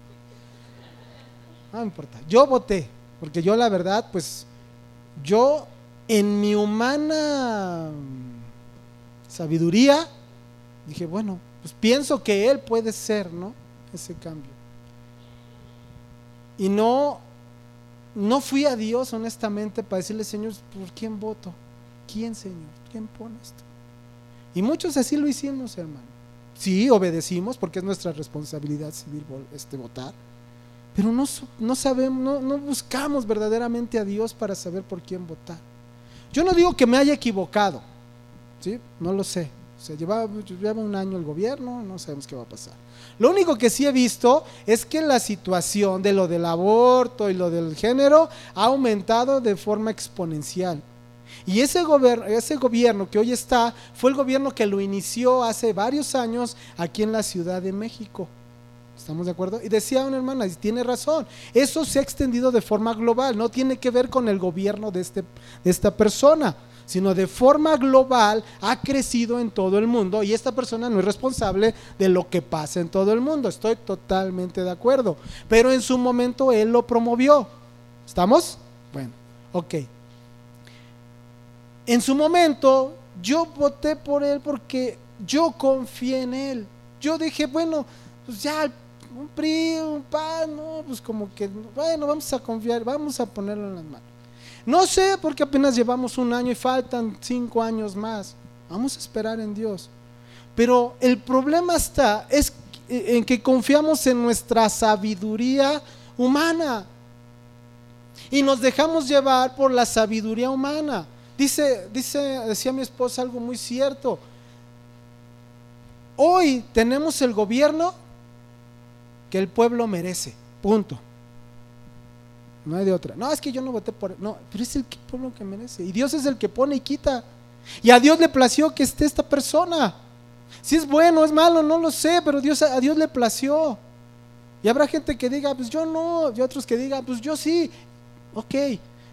No importa. Yo voté, porque yo la verdad, pues, yo en mi humana sabiduría, dije, bueno, pues pienso que él puede ser, ¿no? Ese cambio. Y no, no fui a Dios honestamente para decirle, Señor, ¿por quién voto? ¿Quién, Señor? ¿Quién pone esto? Y muchos así lo hicimos, hermano. Sí, obedecimos porque es nuestra responsabilidad civil este, votar. Pero no, no sabemos, no, no buscamos verdaderamente a Dios para saber por quién votar. Yo no digo que me haya equivocado, ¿sí? No lo sé. Sea, llevaba, llevaba, un año el gobierno, no sabemos qué va a pasar. Lo único que sí he visto es que la situación de lo del aborto y lo del género ha aumentado de forma exponencial. Y ese, ese gobierno que hoy está fue el gobierno que lo inició hace varios años aquí en la Ciudad de México. ¿Estamos de acuerdo? Y decía una hermana, y tiene razón, eso se ha extendido de forma global, no tiene que ver con el gobierno de, este, de esta persona sino de forma global ha crecido en todo el mundo y esta persona no es responsable de lo que pasa en todo el mundo. Estoy totalmente de acuerdo. Pero en su momento él lo promovió. ¿Estamos? Bueno, ok. En su momento yo voté por él porque yo confié en él. Yo dije, bueno, pues ya un PRI, un PAN, no, pues como que, bueno, vamos a confiar, vamos a ponerlo en las manos. No sé, porque apenas llevamos un año y faltan cinco años más. Vamos a esperar en Dios. Pero el problema está es en que confiamos en nuestra sabiduría humana y nos dejamos llevar por la sabiduría humana. Dice, dice, decía mi esposa algo muy cierto. Hoy tenemos el gobierno que el pueblo merece. Punto. No hay de otra. No, es que yo no voté por... No, pero es el pueblo que merece. Y Dios es el que pone y quita. Y a Dios le plació que esté esta persona. Si es bueno, es malo, no lo sé, pero a Dios le plació. Y habrá gente que diga, pues yo no, y otros que digan, pues yo sí. Ok,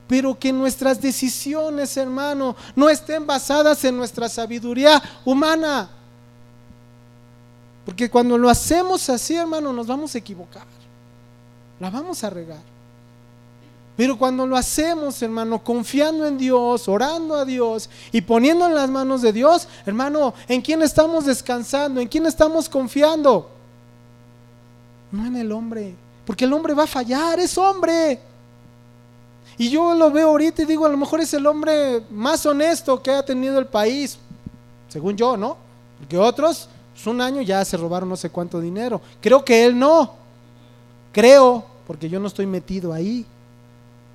pero que nuestras decisiones, hermano, no estén basadas en nuestra sabiduría humana. Porque cuando lo hacemos así, hermano, nos vamos a equivocar. La vamos a regar. Pero cuando lo hacemos, hermano, confiando en Dios, orando a Dios y poniendo en las manos de Dios, hermano, ¿en quién estamos descansando? ¿En quién estamos confiando? No en el hombre, porque el hombre va a fallar, es hombre. Y yo lo veo ahorita y digo, a lo mejor es el hombre más honesto que ha tenido el país, según yo, ¿no? Porque otros, pues un año ya se robaron no sé cuánto dinero. Creo que él no. Creo, porque yo no estoy metido ahí.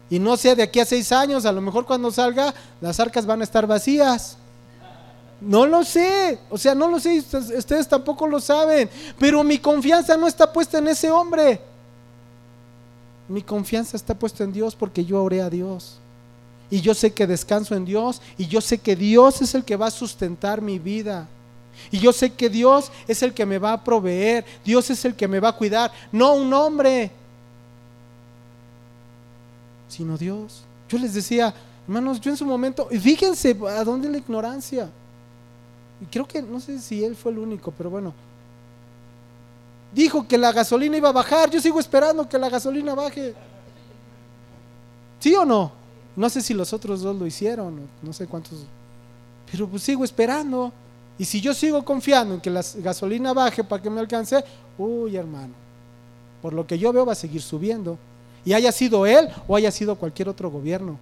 Y no sé, de aquí a seis años, a lo mejor cuando salga, las arcas van a estar vacías. No lo sé, o sea, no lo sé, ustedes tampoco lo saben, pero mi confianza no está puesta en ese hombre. Mi confianza está puesta en Dios porque yo oré a Dios. Y yo sé que descanso en Dios y yo sé que Dios es el que va a sustentar mi vida. Y yo sé que Dios es el que me va a proveer, Dios es el que me va a cuidar, no un hombre sino Dios. Yo les decía, hermanos, yo en su momento, fíjense a dónde la ignorancia. Y creo que, no sé si él fue el único, pero bueno. Dijo que la gasolina iba a bajar, yo sigo esperando que la gasolina baje. ¿Sí o no? No sé si los otros dos lo hicieron, no sé cuántos, pero pues sigo esperando. Y si yo sigo confiando en que la gasolina baje para que me alcance, uy hermano, por lo que yo veo va a seguir subiendo. Y haya sido él o haya sido cualquier otro gobierno.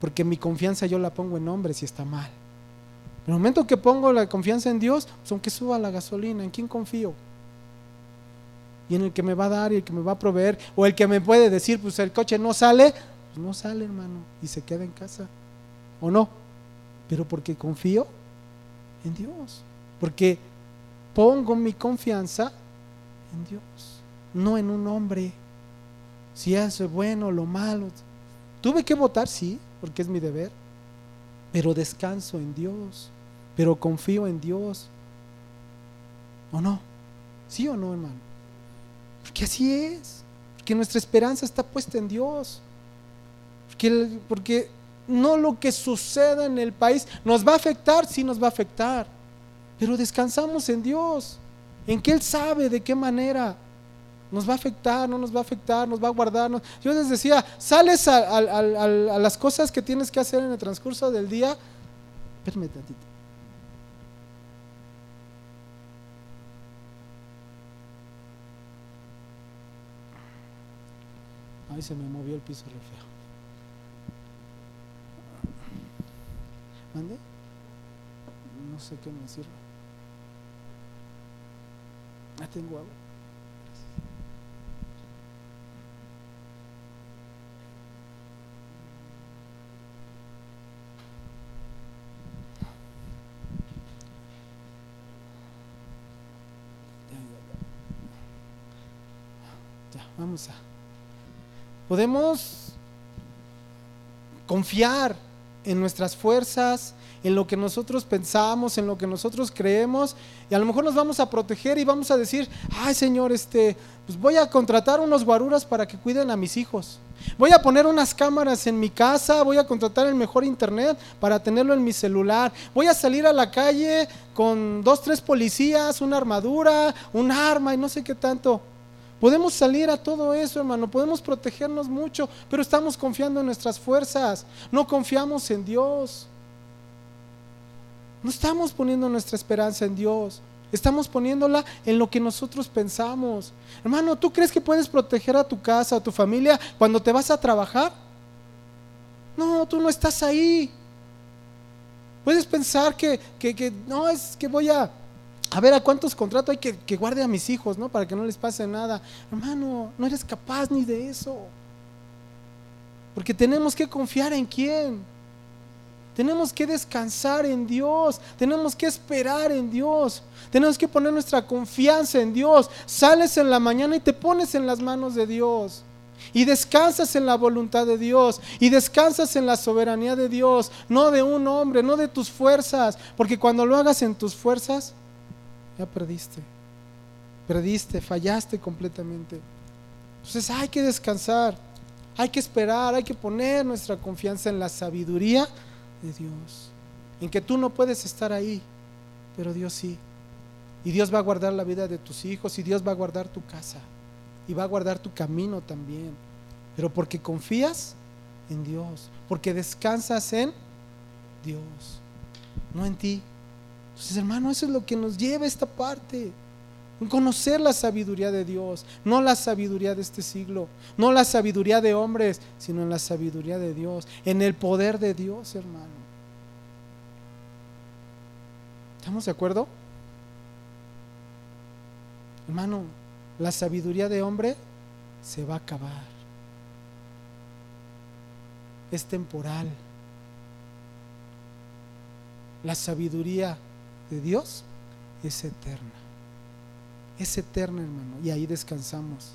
Porque mi confianza yo la pongo en hombres y está mal. En el momento que pongo la confianza en Dios, pues aunque suba la gasolina, ¿en quién confío? Y en el que me va a dar y el que me va a proveer, o el que me puede decir, pues el coche no sale, pues no sale, hermano, y se queda en casa. ¿O no? Pero porque confío en Dios. Porque pongo mi confianza en Dios, no en un hombre si hace bueno, lo malo. Tuve que votar, sí, porque es mi deber, pero descanso en Dios. pero confío en Dios. ¿O no? ¿Sí o no, hermano? Porque así es. Porque nuestra esperanza está puesta en Dios. Porque, porque no lo que suceda en el país nos va a afectar, sí nos va a afectar. Pero descansamos en Dios, en que Él sabe de qué manera nos va a afectar, no nos va a afectar, nos va a guardar. Yo les decía, sales a, las cosas que tienes que hacer en el transcurso del día. Espérame tantito. Ay, se me movió el piso re feo. ¿Mande? No sé qué me sirve. Ah, tengo agua. Vamos a. Podemos confiar en nuestras fuerzas, en lo que nosotros pensamos, en lo que nosotros creemos, y a lo mejor nos vamos a proteger y vamos a decir, ay Señor, este, pues voy a contratar unos guaruras para que cuiden a mis hijos. Voy a poner unas cámaras en mi casa, voy a contratar el mejor internet para tenerlo en mi celular. Voy a salir a la calle con dos, tres policías, una armadura, un arma y no sé qué tanto. Podemos salir a todo eso, hermano, podemos protegernos mucho, pero estamos confiando en nuestras fuerzas, no confiamos en Dios. No estamos poniendo nuestra esperanza en Dios, estamos poniéndola en lo que nosotros pensamos. Hermano, ¿tú crees que puedes proteger a tu casa, a tu familia cuando te vas a trabajar? No, tú no estás ahí. Puedes pensar que, que no, es que voy a a ver a cuántos contratos hay que, que guarde a mis hijos, ¿no? Para que no les pase nada. Hermano, no eres capaz ni de eso. Porque tenemos que confiar en quién. Tenemos que descansar en Dios. Tenemos que esperar en Dios. Tenemos que poner nuestra confianza en Dios. Sales en la mañana y te pones en las manos de Dios. Y descansas en la voluntad de Dios. Y descansas en la soberanía de Dios. No de un hombre, no de tus fuerzas. Porque cuando lo hagas en tus fuerzas, ya perdiste. Perdiste, fallaste completamente. Entonces hay que descansar, hay que esperar, hay que poner nuestra confianza en la sabiduría de Dios. En que tú no puedes estar ahí, pero Dios sí. Y Dios va a guardar la vida de tus hijos y Dios va a guardar tu casa. Y va a guardar tu camino también. Pero porque confías en Dios, porque descansas en Dios, no en ti. Entonces, hermano, eso es lo que nos lleva a esta parte. Conocer la sabiduría de Dios, no la sabiduría de este siglo, no la sabiduría de hombres, sino en la sabiduría de Dios, en el poder de Dios, hermano. ¿Estamos de acuerdo? Hermano, la sabiduría de hombre se va a acabar. Es temporal. La sabiduría de Dios es eterna. Es eterna, hermano. Y ahí descansamos.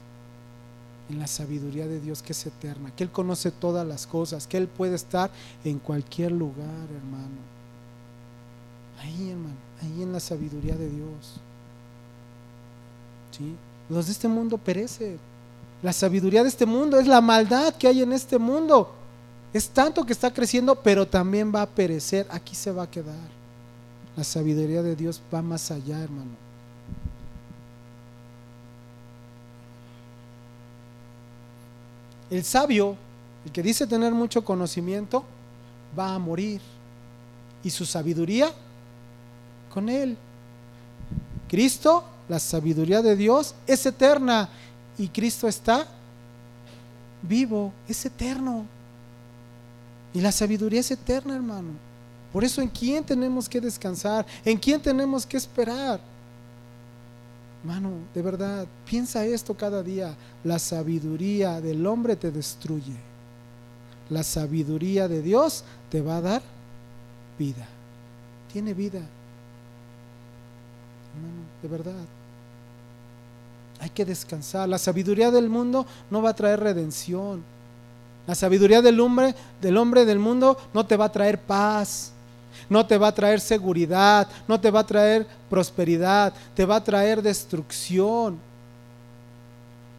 En la sabiduría de Dios que es eterna. Que Él conoce todas las cosas. Que Él puede estar en cualquier lugar, hermano. Ahí, hermano. Ahí en la sabiduría de Dios. ¿Sí? Los de este mundo perecen. La sabiduría de este mundo es la maldad que hay en este mundo. Es tanto que está creciendo, pero también va a perecer. Aquí se va a quedar. La sabiduría de Dios va más allá, hermano. El sabio, el que dice tener mucho conocimiento, va a morir. Y su sabiduría con él. Cristo, la sabiduría de Dios, es eterna. Y Cristo está vivo, es eterno. Y la sabiduría es eterna, hermano. Por eso en quién tenemos que descansar, en quién tenemos que esperar. Mano, de verdad, piensa esto cada día. La sabiduría del hombre te destruye. La sabiduría de Dios te va a dar vida. Tiene vida. Hermano, de verdad. Hay que descansar. La sabiduría del mundo no va a traer redención. La sabiduría del hombre, del hombre del mundo no te va a traer paz no te va a traer seguridad, no te va a traer prosperidad, te va a traer destrucción.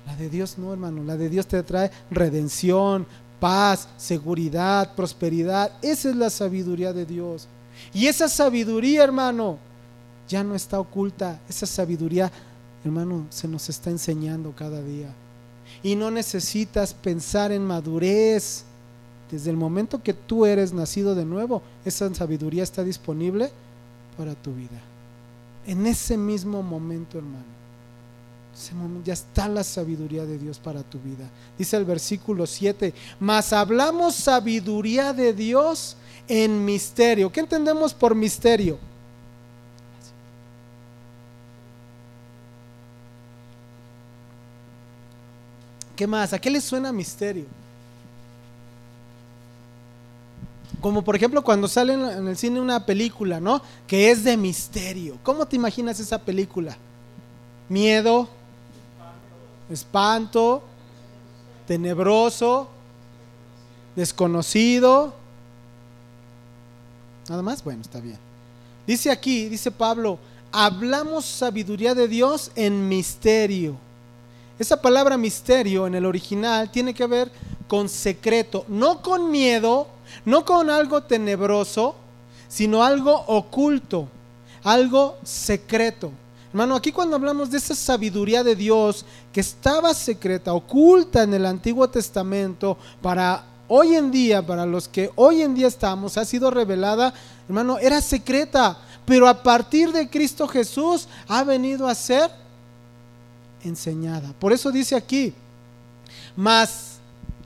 La de Dios no, hermano, la de Dios te trae redención, paz, seguridad, prosperidad. Esa es la sabiduría de Dios. Y esa sabiduría, hermano, ya no está oculta. Esa sabiduría, hermano, se nos está enseñando cada día. Y no necesitas pensar en madurez desde el momento que tú eres nacido de nuevo, esa sabiduría está disponible para tu vida. En ese mismo momento, hermano, ese momento, ya está la sabiduría de Dios para tu vida. Dice el versículo 7, mas hablamos sabiduría de Dios en misterio. ¿Qué entendemos por misterio? ¿Qué más? ¿A qué le suena misterio? Como por ejemplo cuando sale en el cine una película, ¿no? Que es de misterio. ¿Cómo te imaginas esa película? Miedo, espanto, tenebroso, desconocido. Nada más, bueno, está bien. Dice aquí, dice Pablo, hablamos sabiduría de Dios en misterio. Esa palabra misterio en el original tiene que ver con secreto, no con miedo, no con algo tenebroso, sino algo oculto, algo secreto. Hermano, aquí cuando hablamos de esa sabiduría de Dios que estaba secreta, oculta en el Antiguo Testamento, para hoy en día, para los que hoy en día estamos, ha sido revelada, hermano, era secreta, pero a partir de Cristo Jesús ha venido a ser enseñada. Por eso dice aquí, más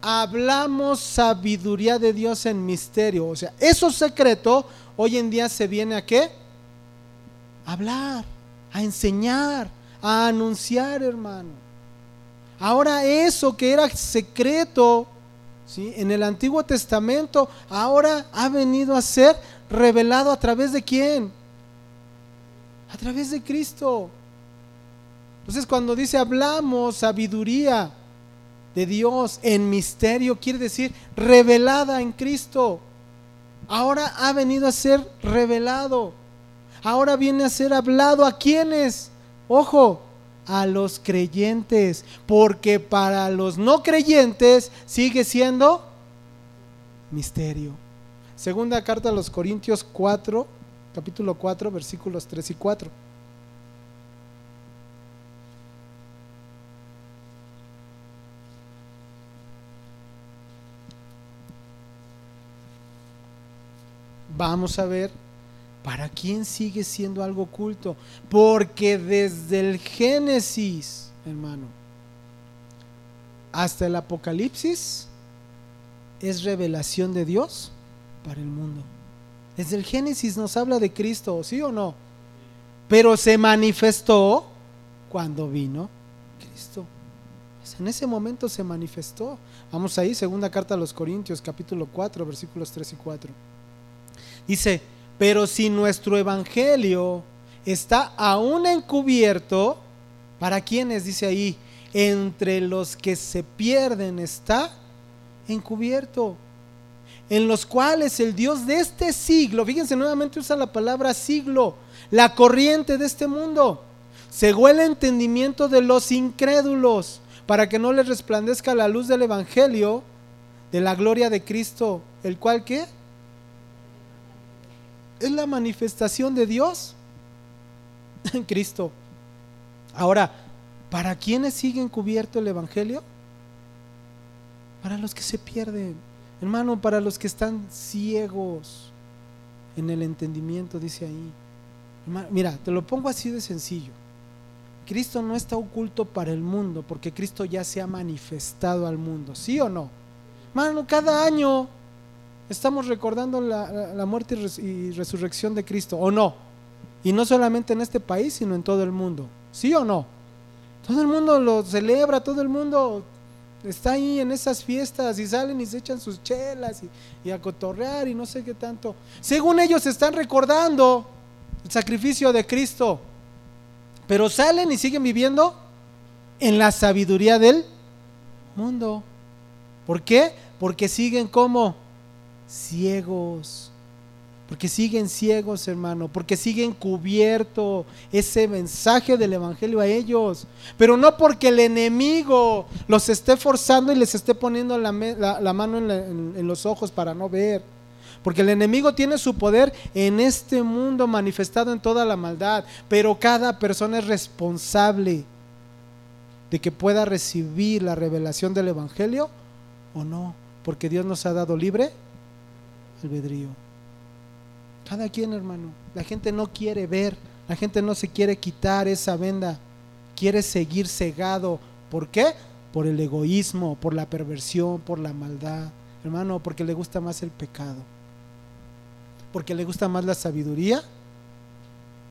hablamos sabiduría de Dios en misterio. O sea, eso secreto hoy en día se viene a qué? Hablar, a enseñar, a anunciar, hermano. Ahora eso que era secreto ¿sí? en el Antiguo Testamento, ahora ha venido a ser revelado a través de quién? A través de Cristo. Entonces cuando dice hablamos sabiduría, de Dios en misterio, quiere decir revelada en Cristo. Ahora ha venido a ser revelado. Ahora viene a ser hablado a quienes, ojo, a los creyentes, porque para los no creyentes sigue siendo misterio. Segunda carta a los Corintios 4, capítulo 4, versículos 3 y 4. Vamos a ver para quién sigue siendo algo oculto. Porque desde el Génesis, hermano, hasta el Apocalipsis, es revelación de Dios para el mundo. Desde el Génesis nos habla de Cristo, ¿sí o no? Pero se manifestó cuando vino Cristo. En ese momento se manifestó. Vamos ahí, segunda carta a los Corintios, capítulo 4, versículos 3 y 4. Dice, pero si nuestro evangelio está aún encubierto, ¿para quiénes? Dice ahí, entre los que se pierden está encubierto, en los cuales el Dios de este siglo, fíjense nuevamente usa la palabra siglo, la corriente de este mundo, cegó el entendimiento de los incrédulos para que no les resplandezca la luz del Evangelio de la gloria de Cristo, el cual que es la manifestación de Dios en Cristo. Ahora, ¿para quiénes sigue encubierto el Evangelio? Para los que se pierden, hermano, para los que están ciegos en el entendimiento, dice ahí. mira, te lo pongo así de sencillo. Cristo no está oculto para el mundo, porque Cristo ya se ha manifestado al mundo, ¿sí o no? Hermano, cada año estamos recordando la, muerte y, resurrección de Cristo, ¿o no? Y no solamente en este país, sino en todo el mundo. ¿Sí o no? Todo el mundo lo celebra, todo el mundo está ahí en esas fiestas y salen y se echan sus chelas y, y, a cotorrear y no sé qué tanto. Según ellos están recordando el sacrificio de Cristo, pero salen y siguen viviendo en la sabiduría del mundo. ¿Por qué? Porque siguen como ciegos. Porque siguen ciegos, hermano, porque siguen cubierto ese mensaje del Evangelio a ellos. Pero no porque el enemigo los esté forzando y les esté poniendo la, mano en los ojos para no ver. Porque el enemigo tiene su poder en este mundo manifestado en toda la maldad. Pero cada persona es responsable de que pueda recibir la revelación del Evangelio o no. Porque Dios nos ha dado libre albedrío. Cada quien, hermano. La gente no quiere ver, la gente no se quiere quitar esa venda, quiere seguir cegado. ¿Por qué? Por el egoísmo, por la perversión, por la maldad. Hermano, porque le gusta más el pecado. Porque le gusta más la sabiduría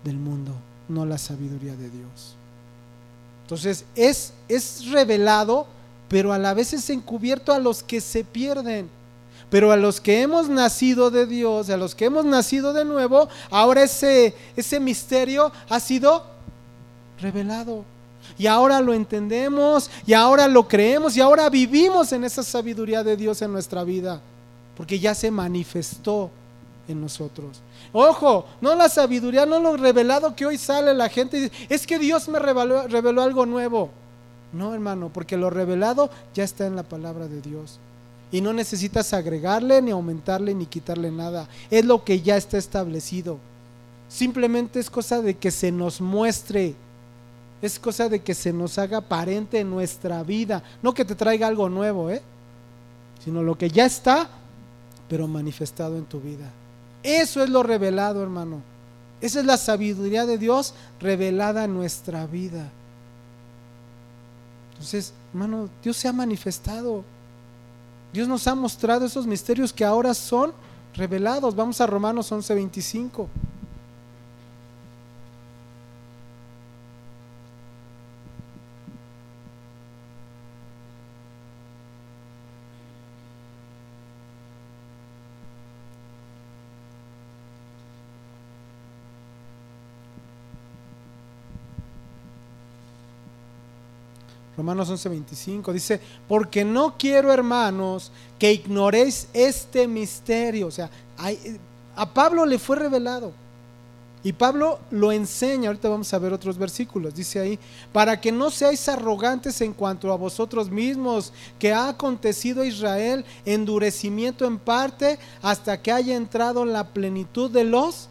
del mundo, no la sabiduría de Dios. Entonces es, es revelado, pero a la vez es encubierto a los que se pierden. Pero a los que hemos nacido de Dios, a los que hemos nacido de nuevo, ahora ese, ese misterio ha sido revelado. Y ahora lo entendemos, y ahora lo creemos, y ahora vivimos en esa sabiduría de Dios en nuestra vida, porque ya se manifestó en nosotros. Ojo, no la sabiduría, no lo revelado que hoy sale la gente, dice, es que Dios me reveló algo nuevo. No, hermano, porque lo revelado ya está en la palabra de Dios. Y no necesitas agregarle, ni aumentarle, ni quitarle nada. Es lo que ya está establecido. Simplemente es cosa de que se nos muestre. Es cosa de que se nos haga aparente en nuestra vida. No que te traiga algo nuevo, ¿eh? Sino lo que ya está, pero manifestado en tu vida. Eso es lo revelado, hermano. Esa es la sabiduría de Dios revelada en nuestra vida. Entonces, hermano, Dios se ha manifestado. Dios nos ha mostrado esos misterios que ahora son revelados. Vamos a Romanos 11:25. Romanos 11:25 dice, porque no quiero hermanos que ignoréis este misterio. O sea, a Pablo le fue revelado. Y Pablo lo enseña, ahorita vamos a ver otros versículos, dice ahí, para que no seáis arrogantes en cuanto a vosotros mismos, que ha acontecido a Israel endurecimiento en parte hasta que haya entrado la plenitud de los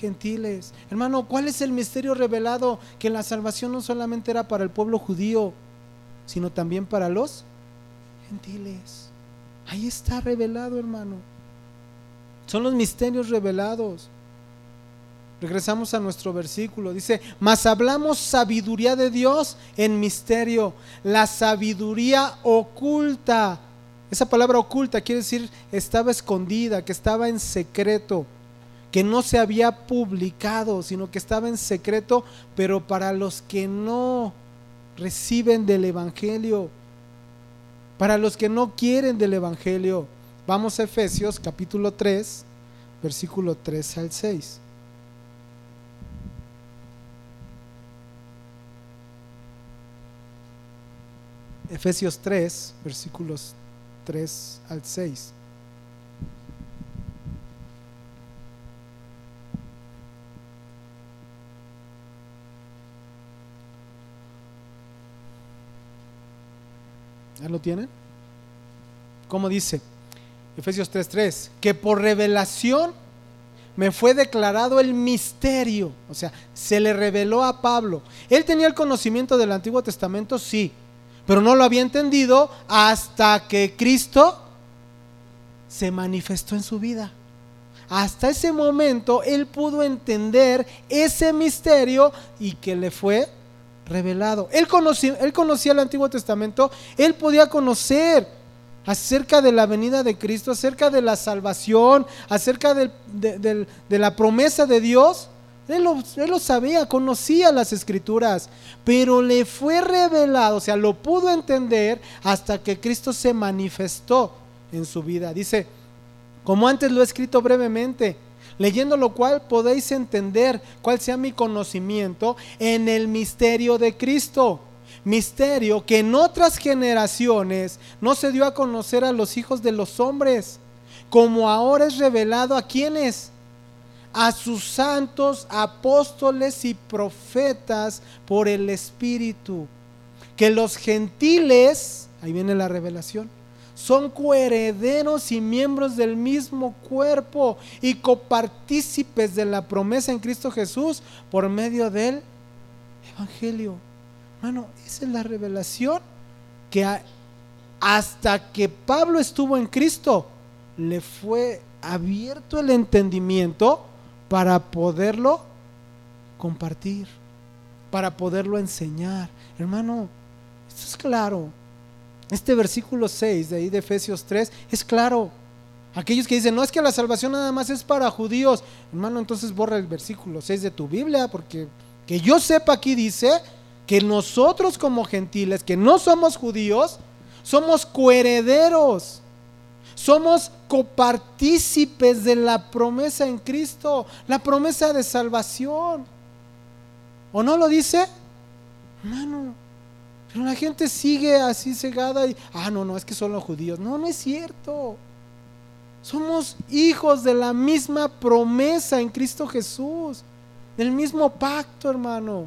gentiles. Hermano, ¿cuál es el misterio revelado? Que la salvación no solamente era para el pueblo judío, sino también para los gentiles. Ahí está revelado, hermano. Son los misterios revelados. Regresamos a nuestro versículo. Dice, mas hablamos sabiduría de Dios en misterio, la sabiduría oculta. Esa palabra oculta quiere decir estaba escondida, que estaba en secreto, que no se había publicado, sino que estaba en secreto, pero para los que no reciben del Evangelio. Para los que no quieren del Evangelio, vamos a Efesios capítulo 3, versículo 3 al 6. Efesios 3, versículos 3 al 6. ¿Ya lo tienen? ¿Cómo dice? Efesios 3:3, que por revelación me fue declarado el misterio, o sea, se le reveló a Pablo. Él tenía el conocimiento del Antiguo Testamento, sí, pero no lo había entendido hasta que Cristo se manifestó en su vida. Hasta ese momento él pudo entender ese misterio y que le fue revelado. Él conocía, el Antiguo Testamento, él podía conocer acerca de la venida de Cristo, acerca de la salvación, acerca de, la promesa de Dios. Él lo, él lo, sabía, conocía las escrituras, pero le fue revelado, o sea, lo pudo entender hasta que Cristo se manifestó en su vida. Dice, como antes lo he escrito brevemente, leyendo lo cual podéis entender cuál sea mi conocimiento en el misterio de Cristo. Misterio que en otras generaciones no se dio a conocer a los hijos de los hombres, como ahora es revelado a quienes, a sus santos apóstoles y profetas por el Espíritu. Que los gentiles, ahí viene la revelación, son coherederos y miembros del mismo cuerpo y copartícipes de la promesa en Cristo Jesús por medio del Evangelio. Hermano, esa es la revelación que hasta que Pablo estuvo en Cristo, le fue abierto el entendimiento para poderlo compartir, para poderlo enseñar. Hermano, esto es claro. Este versículo 6 de ahí de Efesios 3 es claro. Aquellos que dicen, no es que la salvación nada más es para judíos. Hermano, entonces borra el versículo 6 de tu Biblia, porque que yo sepa aquí dice que nosotros como gentiles, que no somos judíos, somos coherederos. Somos copartícipes de la promesa en Cristo, la promesa de salvación. ¿O no lo dice? Hermano, pero la gente sigue así cegada y, ah, no, no, es que son los judíos. No, no es cierto. Somos hijos de la misma promesa en Cristo Jesús, del mismo pacto, hermano.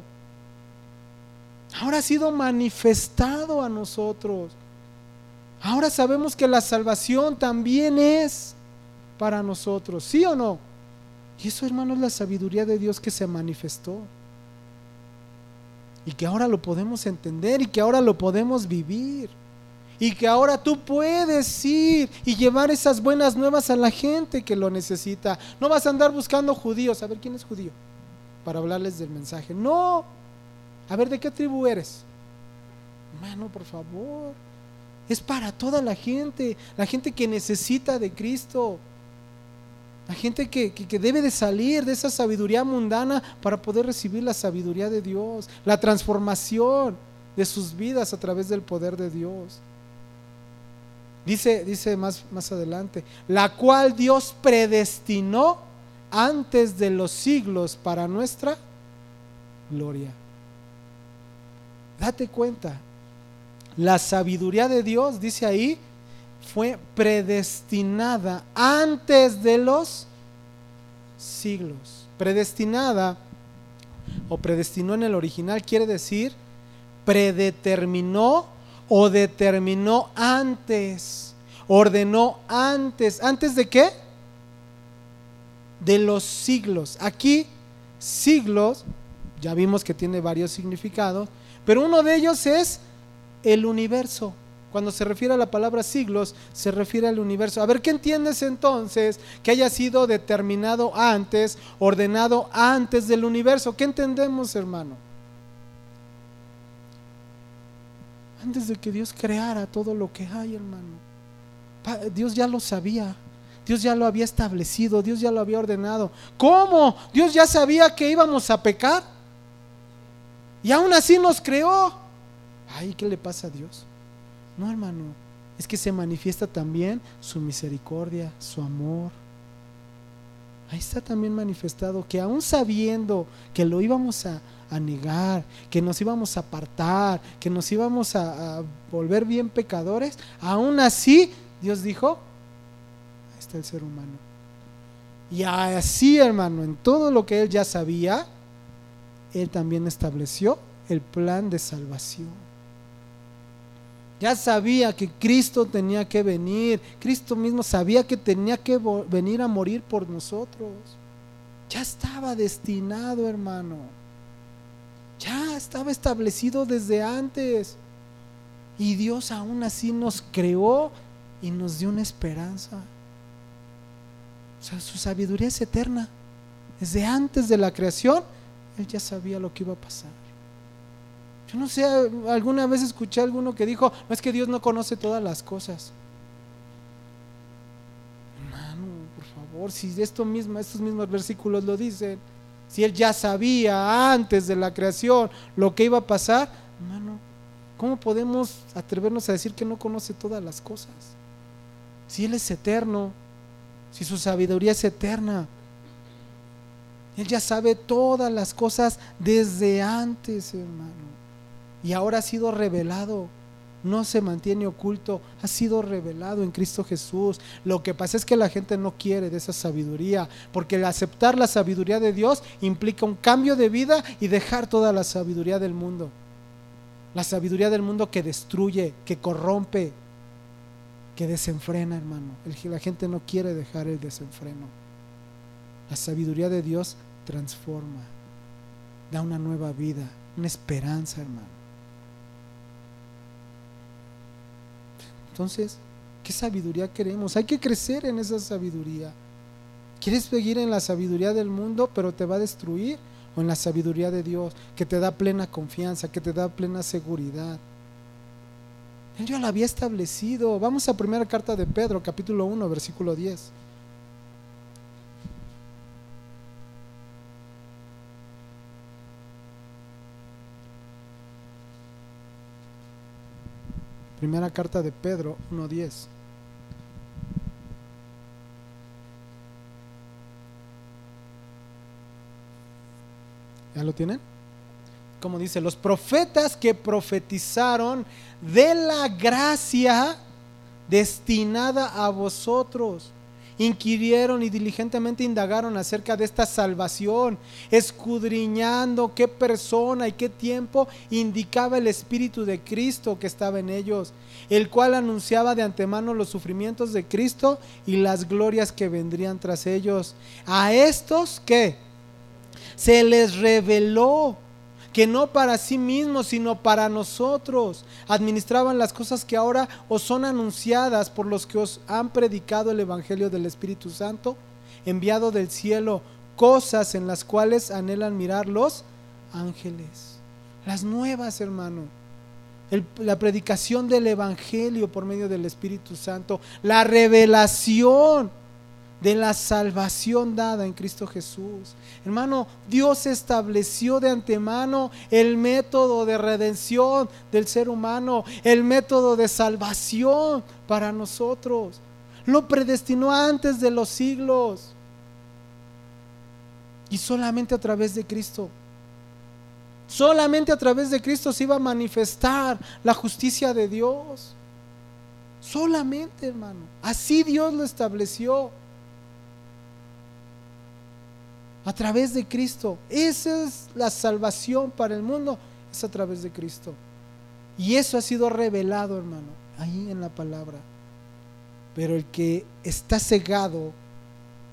Ahora ha sido manifestado a nosotros. Ahora sabemos que la salvación también es para nosotros, ¿sí o no? Y eso, hermano, es la sabiduría de Dios que se manifestó y que ahora lo podemos entender y que ahora lo podemos vivir. Y que ahora tú puedes ir y llevar esas buenas nuevas a la gente que lo necesita. No vas a andar buscando judíos, a ver quién es judío, para hablarles del mensaje. No, a ver de qué tribu eres. Hermano, por favor. Es para toda la gente, la gente que necesita de Cristo. La gente que, debe de salir de esa sabiduría mundana para poder recibir la sabiduría de Dios, la transformación de sus vidas a través del poder de Dios. Dice, dice más, más adelante, la cual Dios predestinó antes de los siglos para nuestra gloria. Date cuenta, la sabiduría de Dios, dice ahí, fue predestinada antes de los siglos. Predestinada o predestinó en el original quiere decir predeterminó o determinó antes, ordenó antes. ¿Antes de qué? De los siglos. Aquí, siglos, ya vimos que tiene varios significados, pero uno de ellos es el universo. Cuando se refiere a la palabra siglos, se refiere al universo. A ver, ¿qué entiendes entonces que haya sido determinado antes, ordenado antes del universo? ¿Qué entendemos, hermano? Antes de que Dios creara todo lo que hay, hermano. Dios ya lo sabía. Dios ya lo había establecido, Dios ya lo había ordenado. ¿Cómo? Dios ya sabía que íbamos a pecar. Y aún así nos creó. Ay, ¿qué le pasa a Dios? No, hermano, es que se manifiesta también su misericordia, su amor. Ahí está también manifestado que aún sabiendo que lo íbamos a, negar, que nos íbamos a apartar, que nos íbamos a, a, volver bien pecadores, aún así Dios dijo, ahí está el ser humano. Y así, hermano, en todo lo que Él ya sabía, Él también estableció el plan de salvación. Ya sabía que Cristo tenía que venir. Cristo mismo sabía que tenía que venir a morir por nosotros. Ya estaba destinado, hermano. Ya estaba establecido desde antes. Y Dios aún así nos creó y nos dio una esperanza. O sea, su sabiduría es eterna. Desde antes de la creación, Él ya sabía lo que iba a pasar. Yo no sé, alguna vez escuché a alguno que dijo, no es que Dios no conoce todas las cosas. Hermano, por favor, si esto mismo, estos mismos versículos lo dicen, si Él ya sabía antes de la creación lo que iba a pasar, hermano, ¿cómo podemos atrevernos a decir que no conoce todas las cosas? Si Él es eterno, si su sabiduría es eterna, Él ya sabe todas las cosas desde antes, hermano y ahora ha sido revelado no se mantiene oculto, ha sido revelado en Cristo Jesús. Lo que pasa es que la gente no quiere de esa sabiduría, porque el aceptar la sabiduría de Dios implica un cambio de vida y dejar toda la sabiduría del mundo. La sabiduría del mundo que destruye, que corrompe, que desenfrena, hermano. La gente no quiere dejar el desenfreno. La sabiduría de Dios transforma, da una nueva vida, una esperanza, hermano. Entonces, ¿qué sabiduría queremos? Hay que crecer en esa sabiduría. ¿Quieres seguir en la sabiduría del mundo, pero te va a destruir? ¿O en la sabiduría de Dios, que te da plena confianza, que te da plena seguridad? Él ya lo había establecido. Vamos a primera carta de Pedro, capítulo 1, versículo 10. Primera carta de Pedro 1.10. ¿Ya lo tienen? Como dice, los profetas que profetizaron de la gracia destinada a vosotros inquirieron y diligentemente indagaron acerca de esta salvación, escudriñando qué persona y qué tiempo indicaba el Espíritu de Cristo que estaba en ellos, el cual anunciaba de antemano los sufrimientos de Cristo y las glorias que vendrían tras ellos. A estos que se les reveló que no para sí mismos, sino para nosotros. Administraban las cosas que ahora os son anunciadas por los que os han predicado el Evangelio del Espíritu Santo, enviado del cielo, cosas en las cuales anhelan mirar los ángeles. Las nuevas, hermano. la predicación del Evangelio por medio del Espíritu Santo, la revelación de la salvación dada en Cristo Jesús. Hermano, Dios estableció de antemano el método de redención del ser humano, el método de salvación para nosotros. Lo predestinó antes de los siglos. Y solamente a través de Cristo. Solamente a través de Cristo se iba a manifestar la justicia de Dios. Solamente, hermano. Así Dios lo estableció a través de Cristo. Esa es la salvación para el mundo, es a través de Cristo. Y eso ha sido revelado, hermano, ahí en la palabra. Pero el que está cegado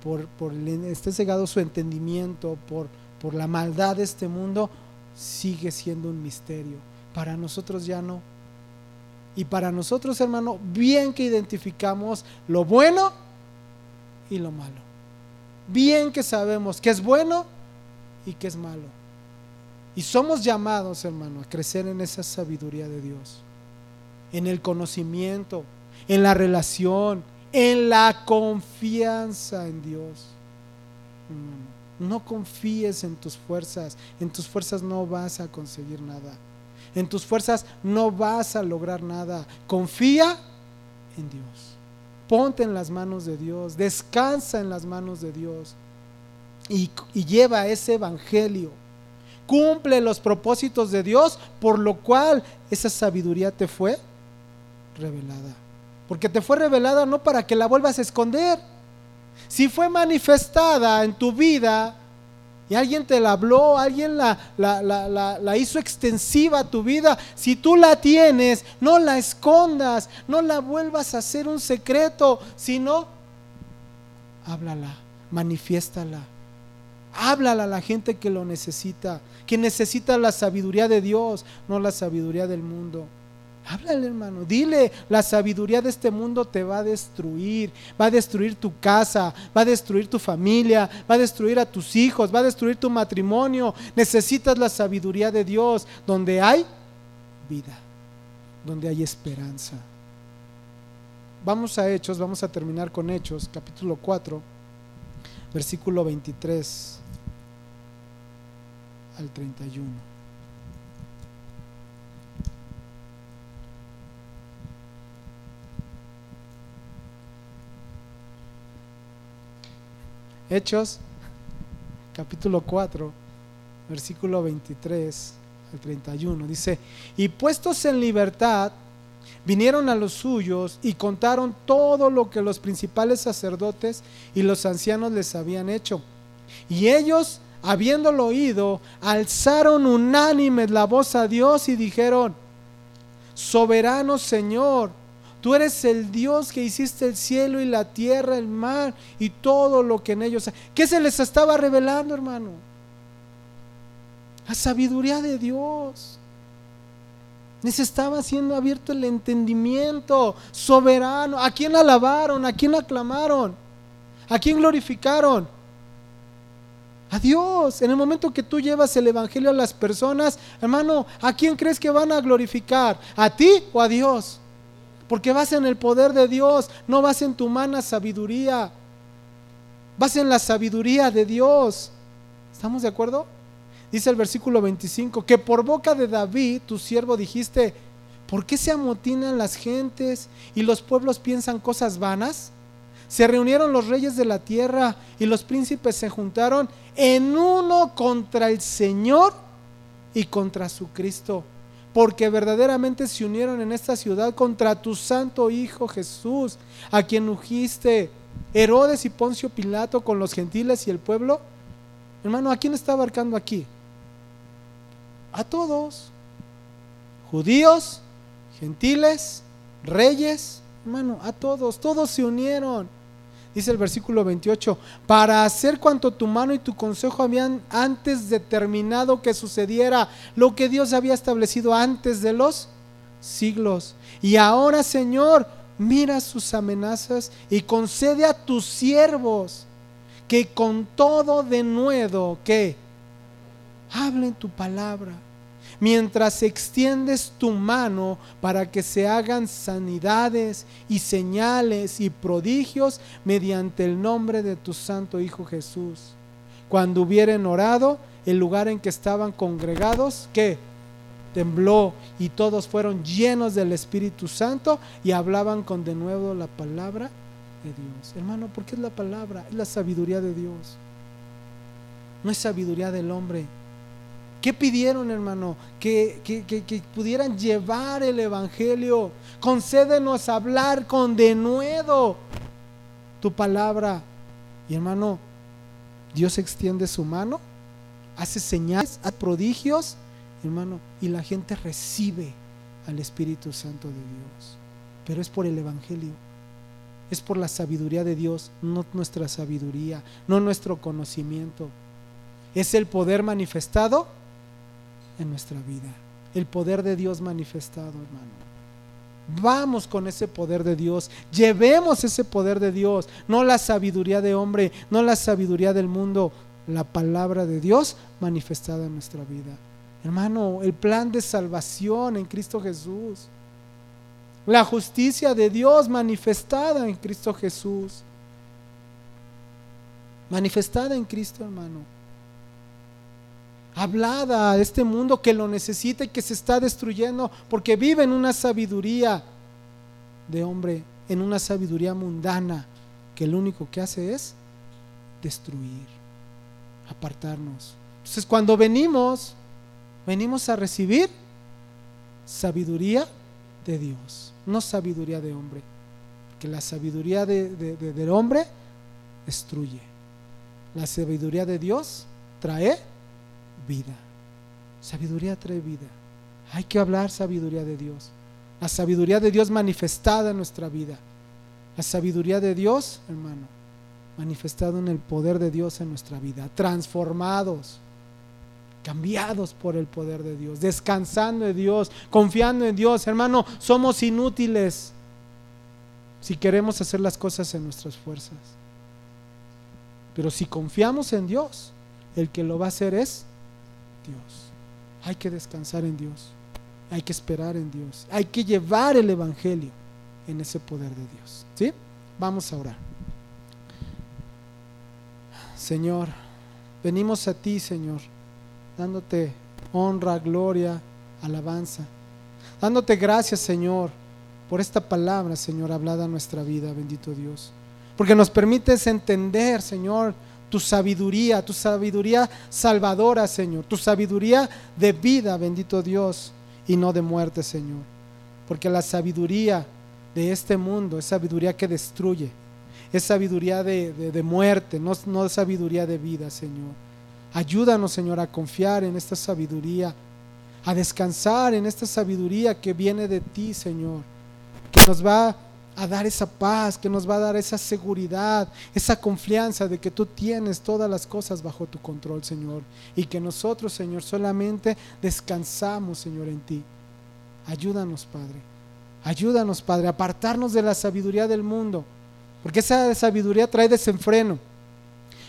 por, por está cegado su entendimiento por, por la maldad de este mundo, sigue siendo un misterio. Para nosotros ya no. Y para nosotros, hermano, bien que identificamos lo bueno y lo malo bien que sabemos que es bueno y que es malo. Y somos llamados, hermano, a crecer en esa sabiduría de Dios, en el conocimiento, en la relación, en la confianza en Dios. No confíes en tus fuerzas, en tus fuerzas no vas a conseguir nada. En tus fuerzas no vas a lograr nada. Confía en Dios ponte en las manos de Dios, descansa en las manos de Dios y, lleva ese evangelio. Cumple los propósitos de Dios, por lo cual esa sabiduría te fue revelada. Porque te fue revelada no para que la vuelvas a esconder. Si fue manifestada en tu vida, y alguien te la habló, alguien la, la, hizo extensiva a tu vida. Si tú la tienes, no la escondas, no la vuelvas a hacer un secreto, sino háblala, manifiéstala. Háblala a la gente que lo necesita, que necesita la sabiduría de Dios, no la sabiduría del mundo. Háblale, hermano. Dile, la sabiduría de este mundo te va a destruir. Va a destruir tu casa, va a destruir tu familia, va a destruir a tus hijos, va a destruir tu matrimonio. Necesitas la sabiduría de Dios, donde hay vida, donde hay esperanza. Vamos a Hechos, vamos a terminar con Hechos, capítulo 4, versículo 23 al 31. Hechos, capítulo 4, versículo 23 al 31. Dice, y puestos en libertad, vinieron a los suyos y contaron todo lo que los principales sacerdotes y los ancianos les habían hecho. Y ellos, habiéndolo oído, alzaron unánimes la voz a Dios y dijeron, soberano Señor, tú eres el Dios que hiciste el cielo y la tierra, el mar y todo lo que en ellos. ¿Qué se les estaba revelando, hermano? La sabiduría de Dios. Les estaba siendo abierto el entendimiento soberano. ¿A quién alabaron? ¿A quién aclamaron? ¿A quién glorificaron? A Dios. En el momento que tú llevas el Evangelio a las personas, hermano, ¿a quién crees que van a glorificar? ¿A ti o a Dios? Porque vas en el poder de Dios, no vas en tu humana sabiduría. Vas en la sabiduría de Dios. ¿Estamos de acuerdo? Dice el versículo 25, que por boca de David, tu siervo, dijiste, ¿por qué se amotinan las gentes y los pueblos piensan cosas vanas? Se reunieron los reyes de la tierra y los príncipes se juntaron en uno contra el Señor y contra su Cristo, porque verdaderamente se unieron en esta ciudad contra tu santo Hijo Jesús, a quien ungiste Herodes y Poncio Pilato con los gentiles y el pueblo. Hermano, ¿a quién está abarcando aquí? A todos. Judíos, gentiles, reyes, hermano, a todos. Todos se unieron. Dice el versículo 28, para hacer cuanto tu mano y tu consejo habían antes determinado que sucediera, lo que Dios había establecido antes de los siglos. Y ahora, Señor, mira sus amenazas y concede a tus siervos que con todo de nuevo, que hablen tu palabra, mientras extiendes tu mano para que se hagan sanidades y señales y prodigios mediante el nombre de tu santo Hijo Jesús. Cuando hubieren orado, el lugar en que estaban congregados, que tembló y todos fueron llenos del Espíritu Santo y hablaban con de nuevo la palabra de Dios. Hermano, ¿por qué es la palabra? Es la sabiduría de Dios. No es sabiduría del hombre ¿Qué pidieron, hermano? Que, que, pudieran llevar el Evangelio. Concédenos hablar con denuedo tu palabra. Y hermano, Dios extiende su mano, hace señales, hace prodigios, hermano, y la gente recibe al Espíritu Santo de Dios. Pero es por el Evangelio. Es por la sabiduría de Dios, no nuestra sabiduría, no nuestro conocimiento. Es el poder manifestado en nuestra vida. El poder de Dios manifestado, hermano. Vamos con ese poder de Dios. Llevemos ese poder de Dios. No la sabiduría de hombre, no la sabiduría del mundo. La palabra de Dios manifestada en nuestra vida. Hermano, el plan de salvación en Cristo Jesús. La justicia de Dios manifestada en Cristo Jesús. Manifestada en Cristo, hermano hablada a este mundo que lo necesita y que se está destruyendo porque vive en una sabiduría de hombre, en una sabiduría mundana que lo único que hace es destruir, apartarnos. Entonces cuando venimos, venimos a recibir sabiduría de Dios, no sabiduría de hombre, que la sabiduría de, del hombre destruye, la sabiduría de Dios trae vida. Sabiduría trae vida. Hay que hablar sabiduría de Dios. La sabiduría de Dios manifestada en nuestra vida. La sabiduría de Dios, hermano, manifestado en el poder de Dios en nuestra vida. Transformados, cambiados por el poder de Dios, descansando en Dios, confiando en Dios. Hermano, somos inútiles si queremos hacer las cosas en nuestras fuerzas. Pero si confiamos en Dios, el que lo va a hacer es Dios. Hay que descansar en Dios. Hay que esperar en Dios. Hay que llevar el Evangelio en ese poder de Dios. ¿Sí? Vamos a orar. Señor, venimos a ti, Señor, dándote honra, gloria, alabanza. Dándote gracias, Señor, por esta palabra, Señor, hablada en nuestra vida, bendito Dios. Porque nos permites entender, Señor, tu sabiduría, tu sabiduría salvadora, Señor, tu sabiduría de vida, bendito Dios, y no de muerte, Señor. porque la sabiduría de este mundo es sabiduría que destruye, es sabiduría de, muerte, no, no sabiduría de vida, Señor. Ayúdanos, Señor, a confiar en esta sabiduría, a descansar en esta sabiduría que viene de ti, Señor, que nos va a dar esa paz, que nos va a dar esa seguridad, esa confianza de que tú tienes todas las cosas bajo tu control, Señor, y que nosotros, Señor, solamente descansamos, Señor, en ti. Ayúdanos, Padre. Ayúdanos, Padre, a apartarnos de la sabiduría del mundo, porque esa sabiduría trae desenfreno,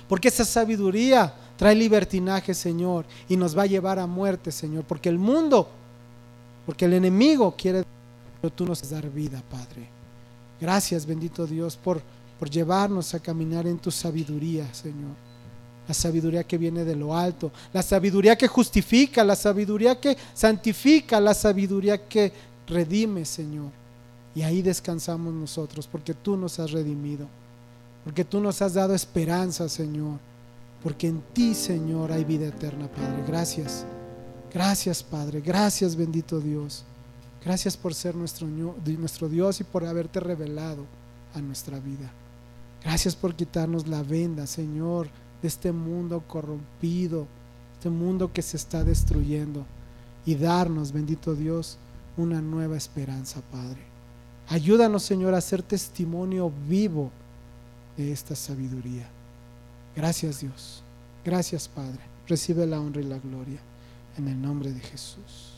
porque esa sabiduría trae libertinaje, Señor, y nos va a llevar a muerte, Señor, porque el mundo, porque el enemigo quiere, pero tú nos dar vida, Padre. Gracias, bendito Dios, por, por llevarnos a caminar en tu sabiduría, Señor. La sabiduría que viene de lo alto, la sabiduría que justifica, la sabiduría que santifica, la sabiduría que redime, Señor. Y ahí descansamos nosotros, porque tú nos has redimido, porque tú nos has dado esperanza, Señor, porque en ti, Señor, hay vida eterna, Padre. Gracias. Gracias, Padre. Gracias, bendito Dios. Gracias por ser nuestro, Dios y por haberte revelado a nuestra vida. Gracias por quitarnos la venda, Señor, de este mundo corrompido, este mundo que se está destruyendo y darnos, bendito Dios, una nueva esperanza, Padre. Ayúdanos, Señor, a ser testimonio vivo de esta sabiduría. Gracias, Dios. Gracias, Padre. Recibe la honra y la gloria en el nombre de Jesús.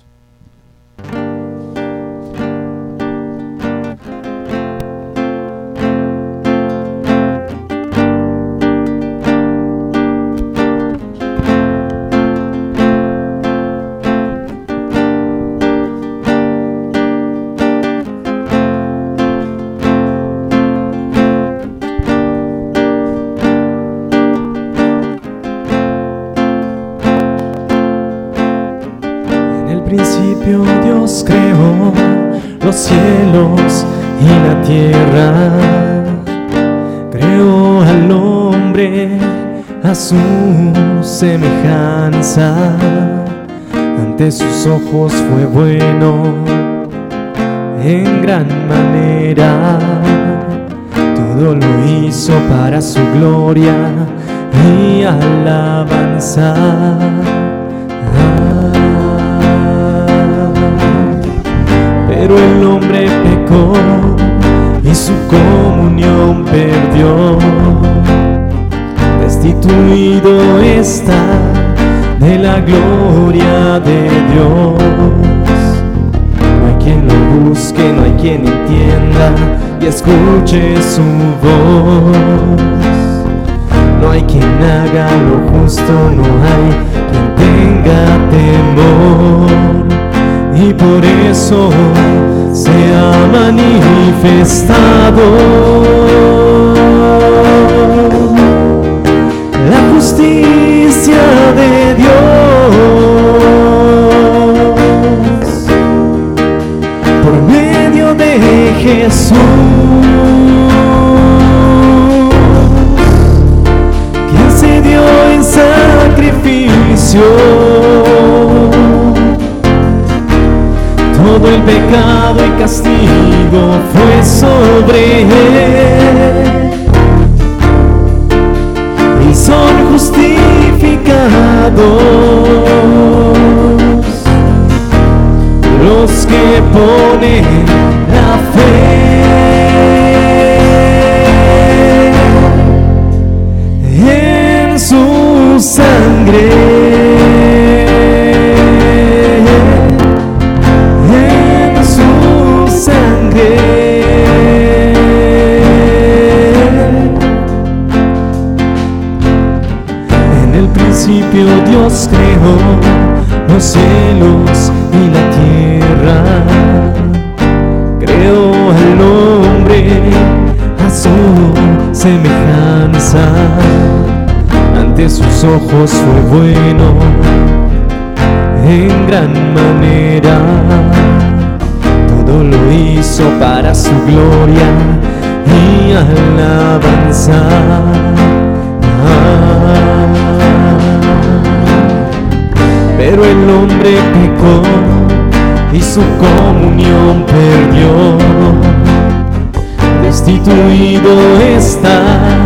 Semejanza. Ante sus ojos fue bueno en gran manera. Todo lo hizo para su gloria y alabanza. pero el hombre pecó y su comunión perdió. Destituido está de la gloria de Dios. No hay quien lo busque, no hay quien entienda y escuche su voz. No hay quien haga lo justo, no hay quien tenga temor y por eso se ha manifestado justicia de Dios por medio de Jesús quien se dio en sacrificio todo el pecado y castigo fue sobre él. Son justificados los que ponen la fe en su sangre. Sus ojos fue bueno en gran manera. Todo lo hizo para su gloria y alabanza. pero el hombre pecó y su comunión perdió. Destituido está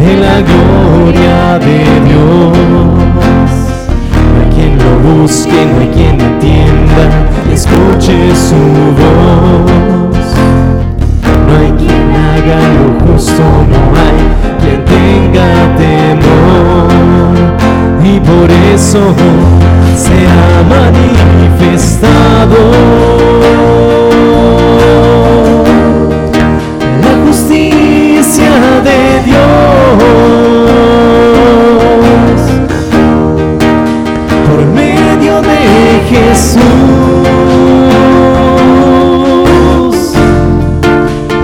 de la gloria de Dios. No hay quien lo busque, no hay quien entienda, escuche su voz. No hay quien haga lo justo, no hay quien tenga temor. Y por eso se ha manifestado de Dios por medio de Jesús,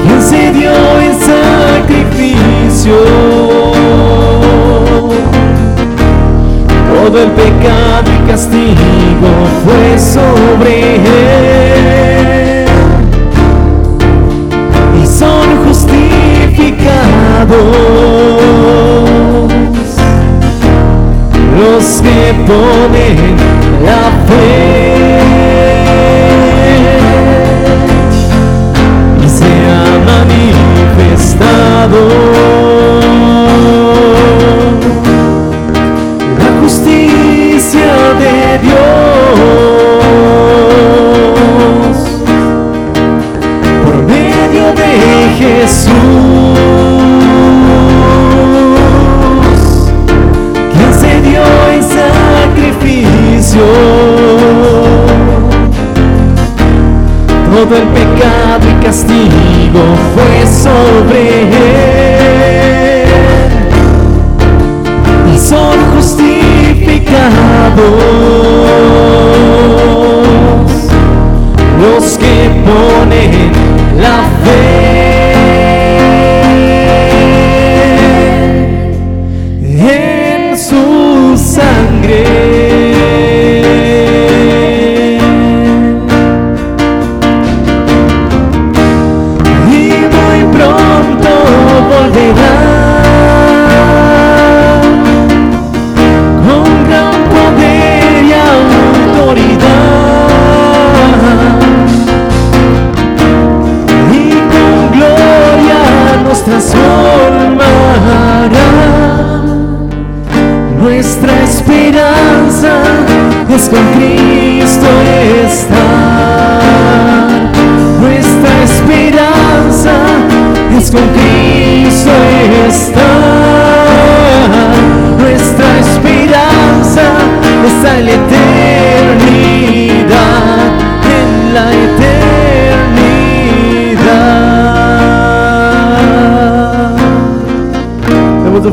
quien se dio en sacrificio. Todo el pecado y castigo fue sobre él los que ponen la fe y se ha manifestado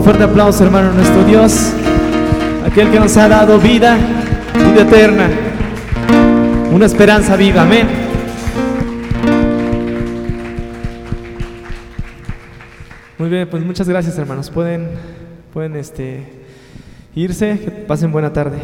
fuerte aplauso, hermano, nuestro Dios, aquel que nos ha dado vida, vida eterna, una esperanza viva. Amén. Muy bien, pues muchas gracias, hermanos. Pueden, pueden este, irse. Que pasen buena tarde.